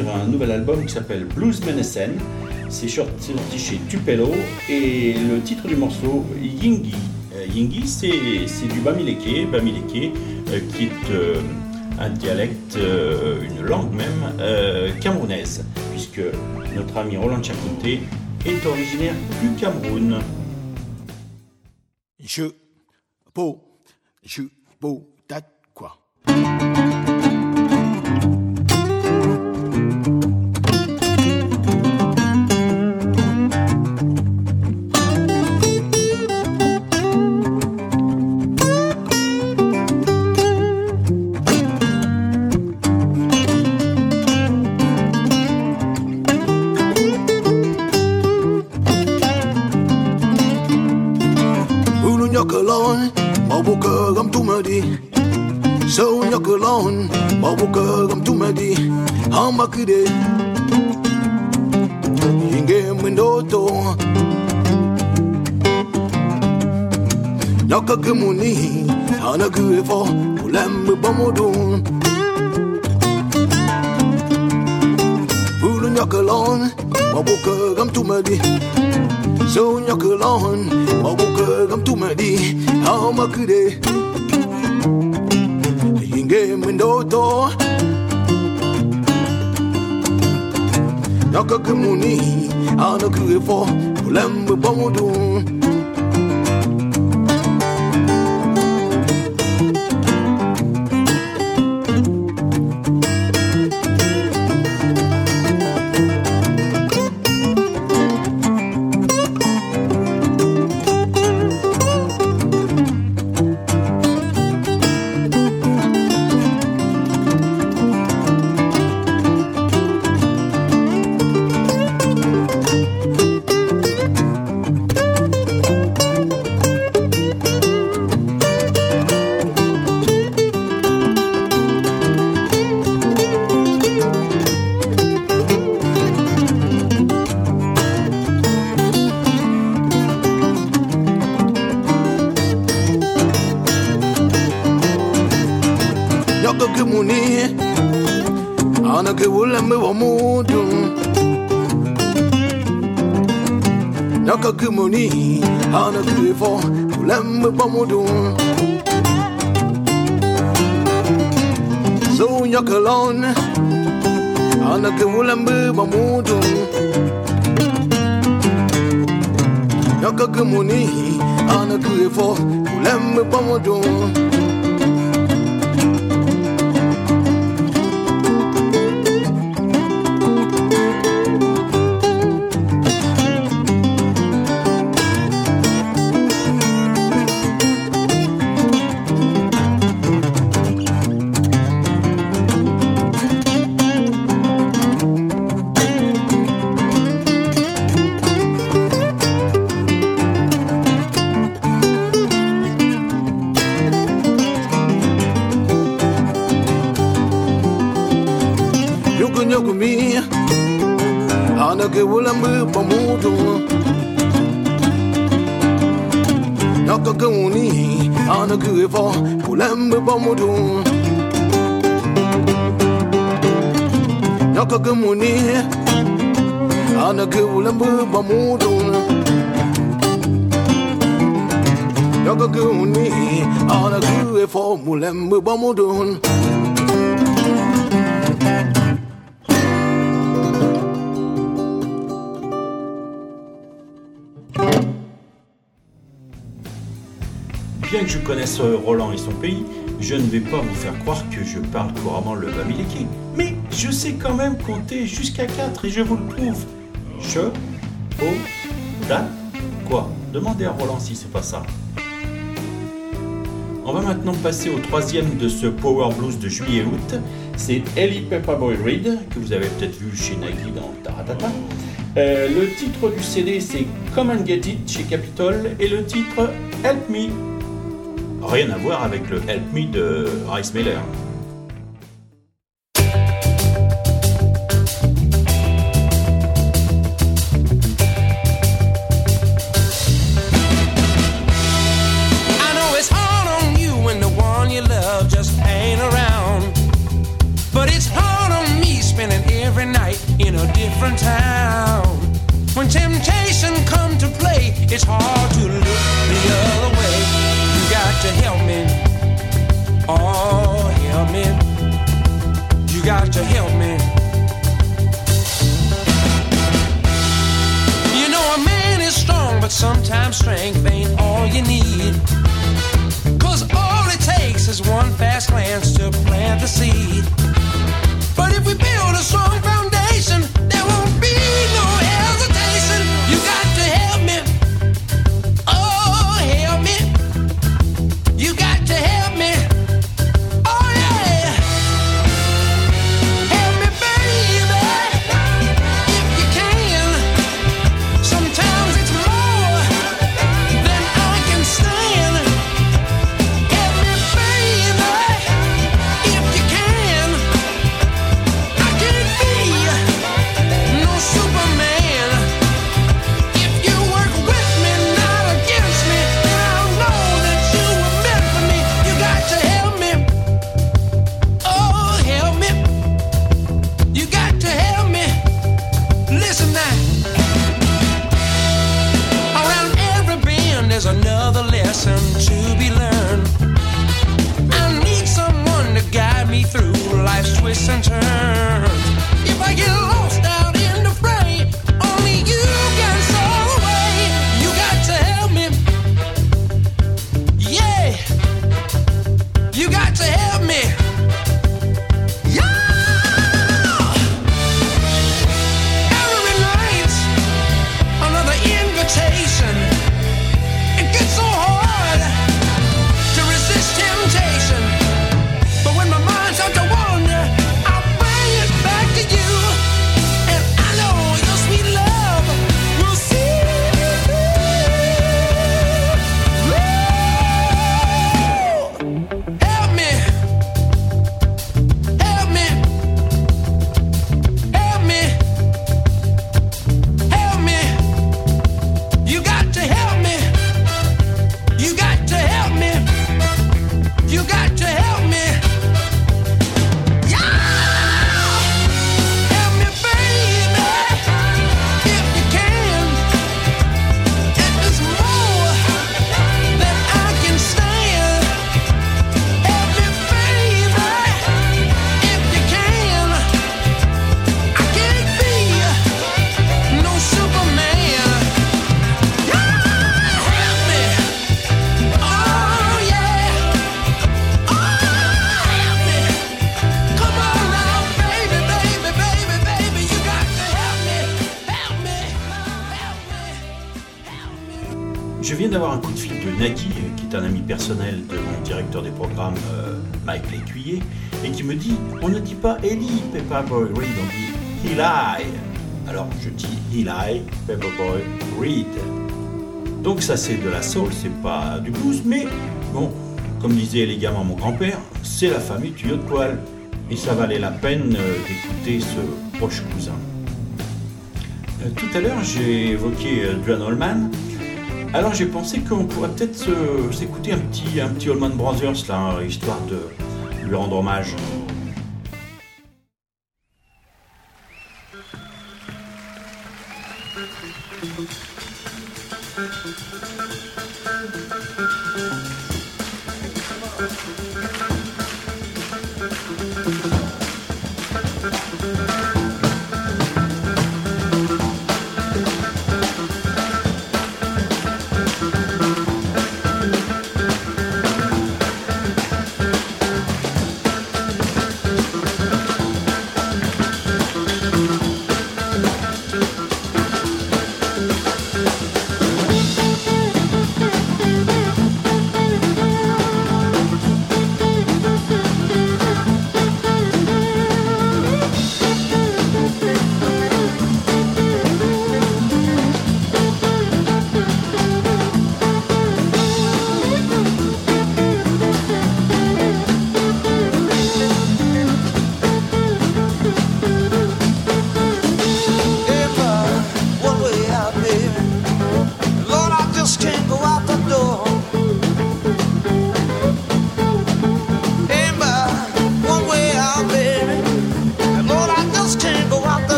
Un nouvel album qui s'appelle Blues Menacen. C'est sorti chez Tupelo et le titre du morceau Yingi. Euh, Yingi, c'est du Bamileke, Bamileke euh, qui est euh, un dialecte, euh, une langue même camerounaise, puisque notre ami Roland Chacunte est originaire du Cameroun. han a groove for Ulembe bomodun Fulu nyokalon Mabuka gam tumadi So nyokalon Mabuka gam tumadi ha makude Yinge mindoto Nyokakumuni Han a groove for bomodun ni ana grifo lembe pamudum so nyakalon ana kemulembe pamudum nyakakumuni ana grifo lembe pamudum ulambu pamutu Nyaka kuni Anake ulambu pamutu Nyaka kuni Anake ifo ulambu pamutu Bien que je connaisse euh, Roland et son pays, je ne vais pas vous faire croire que je parle couramment le bamileke. Mais je sais quand même compter jusqu'à 4 et je vous le prouve. Je, o, da, quoi? Demandez à Roland si c'est pas ça. On va maintenant passer au troisième de ce Power Blues de juillet-août. C'est Ellie Pepperboy Reed, que vous avez peut-être vu chez Nike dans Taratata. Euh, le titre du CD c'est Come and Get It chez Capitol et le titre Help Me. Rien à voir avec le Help Me de Rice Miller. Je viens d'avoir un coup de fil de Nagui, euh, qui est un ami personnel de mon directeur des programmes, euh, Mike Lécuyer, et qui me dit On ne dit pas Eli Pepperboy Reed, on dit Eli. Alors je dis Eli Pepperboy Reed. Donc ça c'est de la soul, c'est pas du blues, mais bon, comme disait élégamment mon grand-père, c'est la famille tuyau de poil. Et ça valait la peine euh, d'écouter ce proche cousin. Tout à l'heure j'ai évoqué Duane Holman. Alors j'ai pensé qu'on pourrait peut-être euh, s'écouter un petit, un petit Allman Brothers, là, histoire de lui rendre hommage.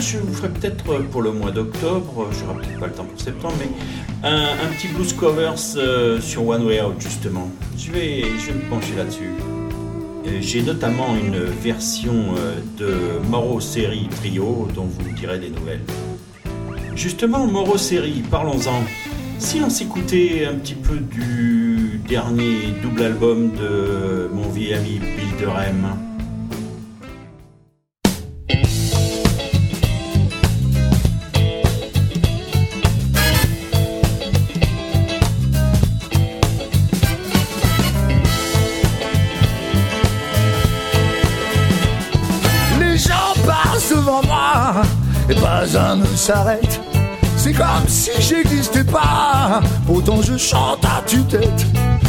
Je vous ferai peut-être euh, pour le mois d'octobre, euh, j'aurai peut-être pas le temps pour septembre, mais un, petit blues covers euh, sur One Way Out justement. Je vais, je vais me pencher là-dessus. J'ai notamment une version de Moro Série Trio dont vous me direz des nouvelles. Justement, Moro Série, parlons-en. Si on s'écoutait un petit peu du dernier double album de mon vieil ami Bill Durham. C'est comme si j'existais pas, pourtant je chante à tue-tête.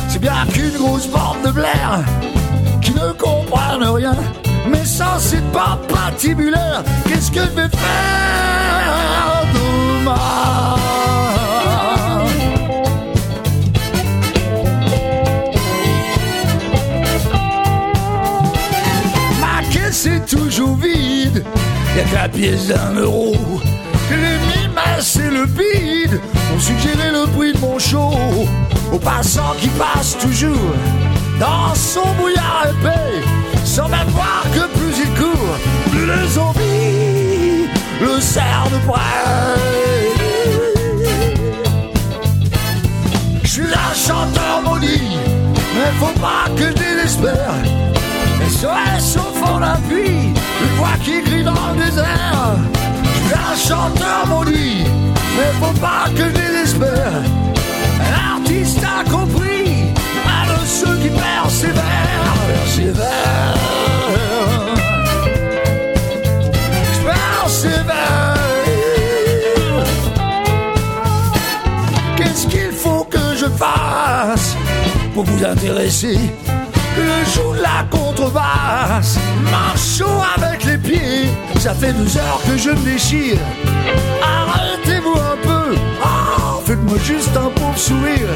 C'est bien qu'une grosse bande de blaire qui ne comprennent rien, mais ça c'est pas patibulaire. Qu'est-ce que je vais faire demain? Ma caisse est toujours vide, y'a que la pièce d'un euro. Et le bide ont suggéré le prix de mon show aux passants qui passent toujours dans son brouillard épais, sans même voir que plus il court, plus les zombies le serrent de près. Je suis je chanteur maudit, mais faut pas que désespère. SOS au fond d'un puits, une voix qui crie dans le désert. Un chanteur maudit, mais faut pas que je désespère. L'artiste a compris, un de ceux qui persévèrent, persévèrent. Persévère. Qu'est-ce qu'il faut que je fasse pour vous intéresser? Le joue la contrebasse, chaud avec les pieds. Ça fait deux heures que je me déchire. Arrêtez-vous un peu, Oh, faites-moi juste un pauvre sourire.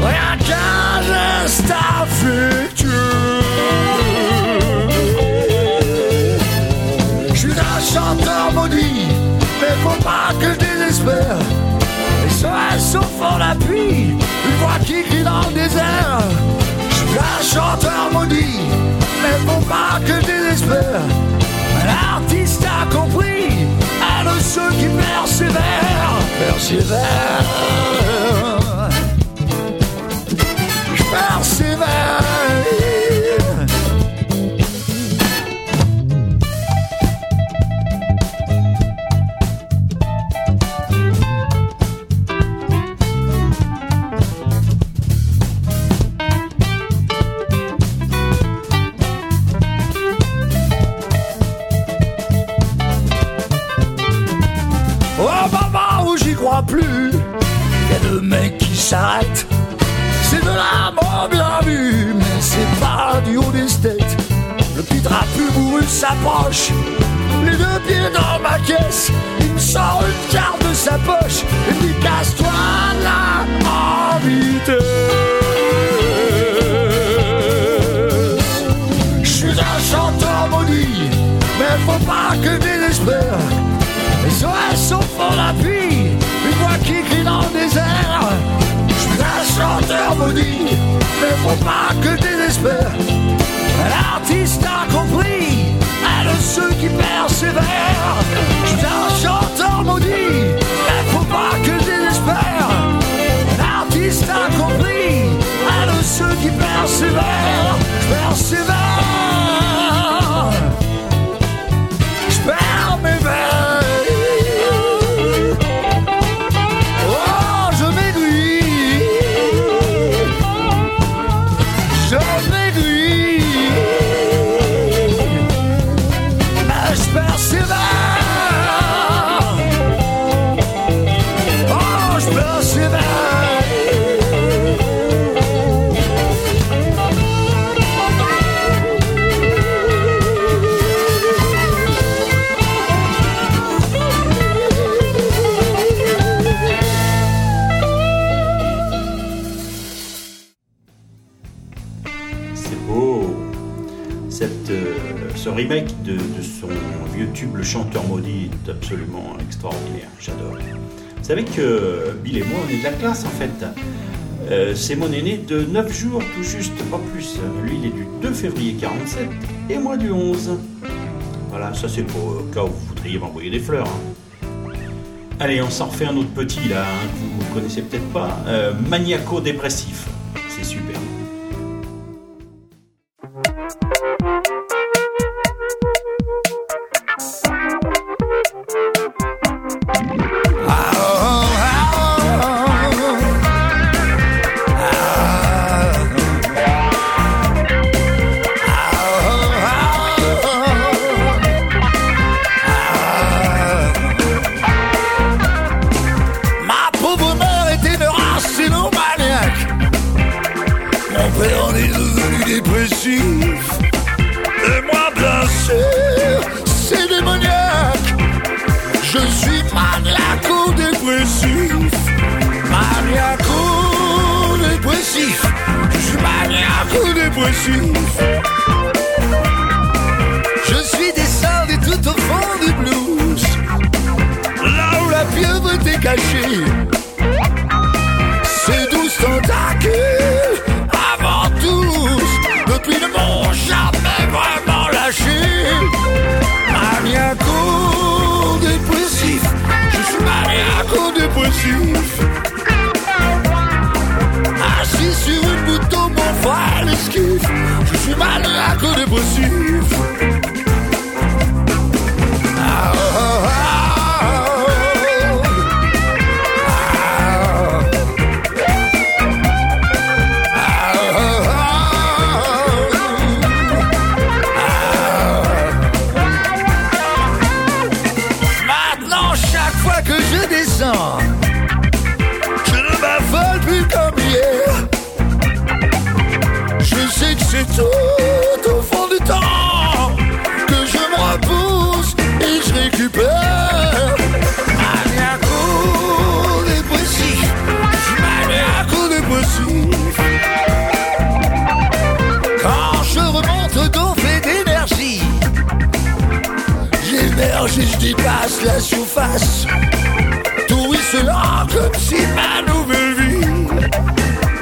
Rien qu'un geste affectueux. Je suis un chanteur maudit, mais faut pas que je désespère. SOS au fond d'appui, une voix qui crie dans le désert. Je suis un chanteur maudit, mais faut pas que je désespère. L'artiste a compris, un de ceux qui persévèrent, persévère. Petit bourru s'approche, les deux pieds dans ma caisse. Il me sort une carte de sa poche et me dit casse-toi là en vitesse. Je suis un chanteur maudit, mais faut pas que désespère. SOS au fond d'appui, une voix qui crie dans le désert. Je suis un chanteur maudit, mais faut pas que désespère. L'artiste a compris, un de ceux qui persévèrent. Je suis un chanteur maudit, mais faut pas que je désespère. L'artiste a compris, un de ceux qui persévèrent. Je persévère. Remake de, son vieux tube Le Chanteur Maudit est absolument extraordinaire. J'adore. Vous savez que Bill et moi, on est de la classe en fait. C'est mon aîné de 9 jours tout juste, pas plus. Lui, il est du 2 février 47 et moi du 11. Voilà, ça c'est pour euh, cas où vous voudriez m'envoyer des fleurs. hein. Allez, on s'en refait un autre petit là, hein, que vous connaissez peut-être pas. Euh, Maniaco-dépressif. La surface, tout ruissela comme si ma nouvelle vie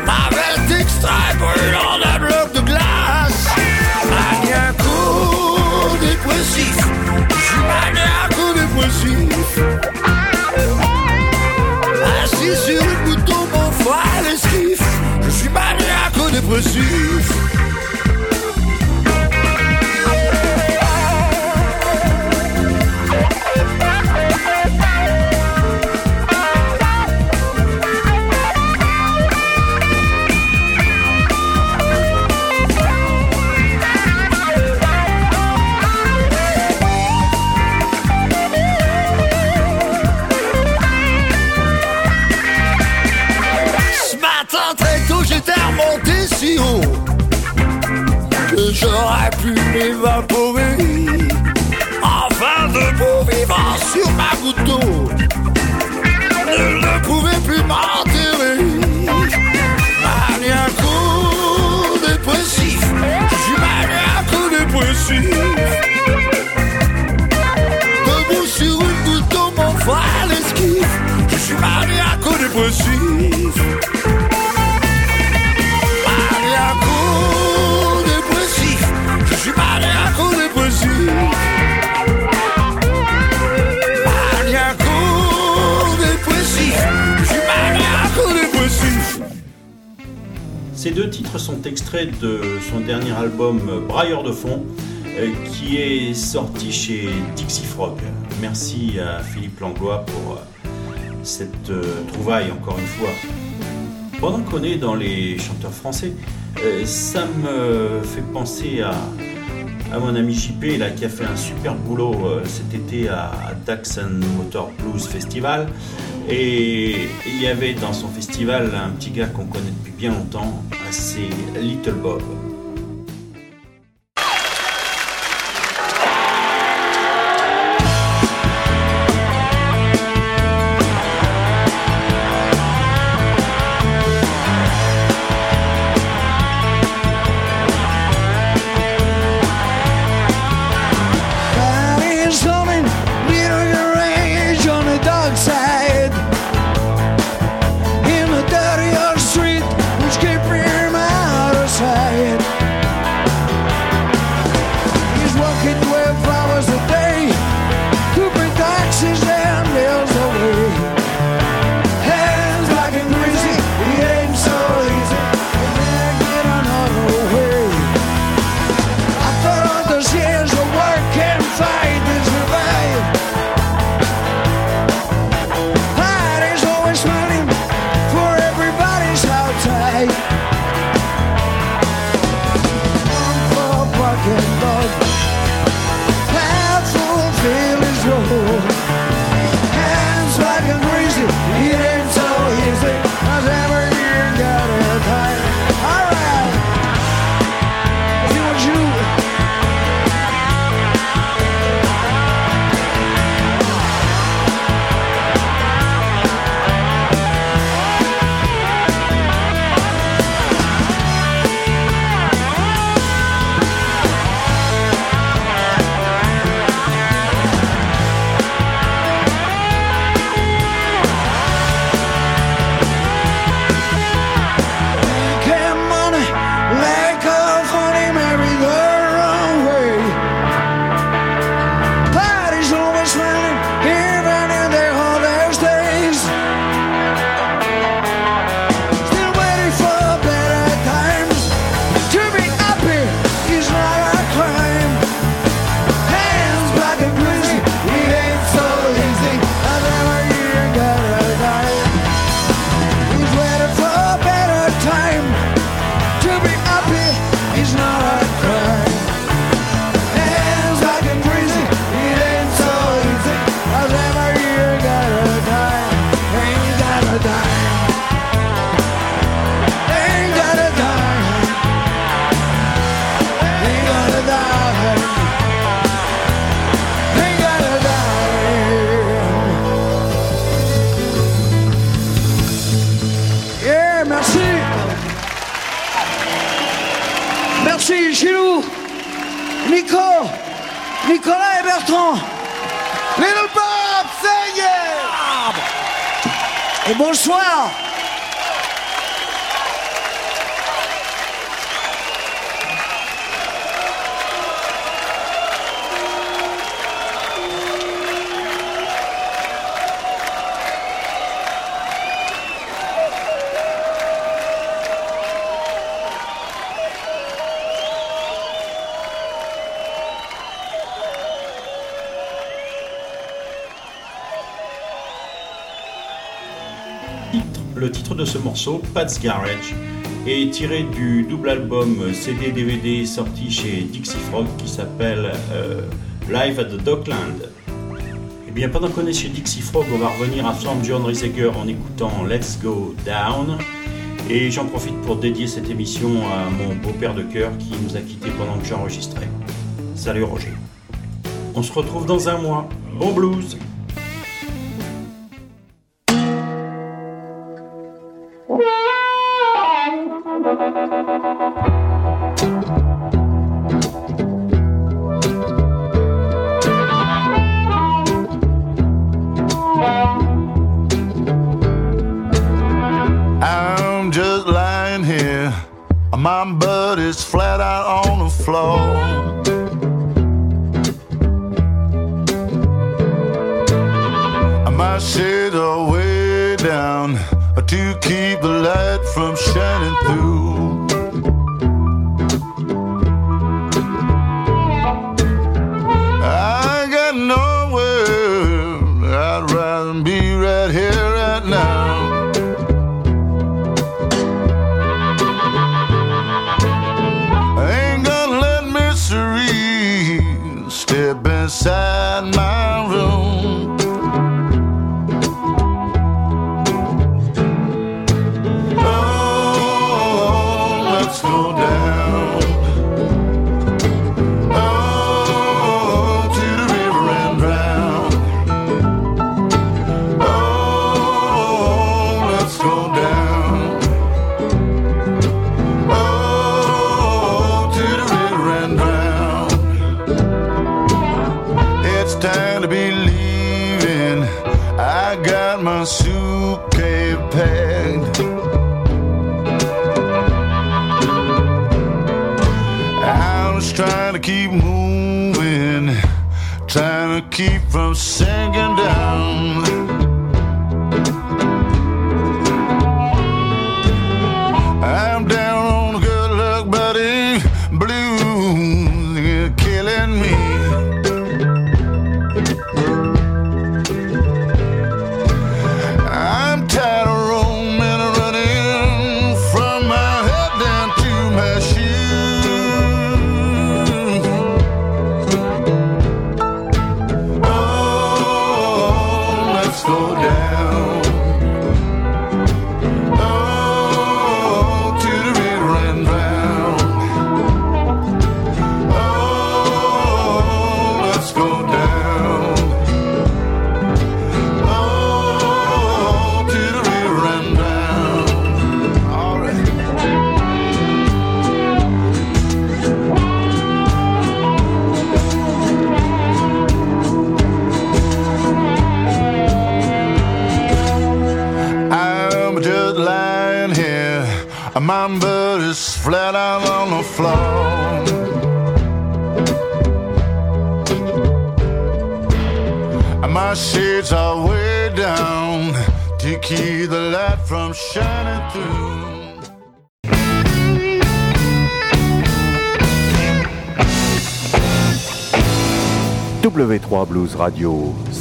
m'avait extrait brûlant d'un bloc de glace. Maniaco-dépressif, je suis maniaco-dépressif. Assis sur le bouton, mon frère l'esquive, je suis maniaco-dépressif. Ce pu m'évaporer Enfin de beau vivant sur ma goutte d'eau Nul ne pouvait plus m'enterrer Maniaco-dépressif Je suis maniaco-dépressif Debout sur une goutte d'eau mon frère l'esquive Je suis maniaco-dépressif Maniaco-dépressif deux titres sont extraits de son dernier album euh, Brailleur de fond, euh, qui est sorti chez Dixie Frog. Merci à Philippe Langlois pour euh, cette trouvaille encore une fois. Pendant qu'on est dans les chanteurs français, ça me fait penser à, mon ami JP là, qui a fait un super boulot cet été à, Daxon Motor Blues Festival. Et il y avait dans son festival un petit gars qu'on connaît depuis bien longtemps, c'est Little Bob. Fats est tiré du double album CD-DVD sorti chez Dixie Frog qui s'appelle euh, Live at the Dockland. Et eh bien pendant qu'on est chez Dixie Frog, on va revenir à Sam John Rieseger en écoutant Let's Go Down. Et j'en profite pour dédier cette émission à mon beau-père de cœur qui nous a quittés pendant que j'enregistrais. Salut Roger. On se retrouve dans un mois. Bon blues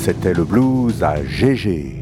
C'était le blues à GG.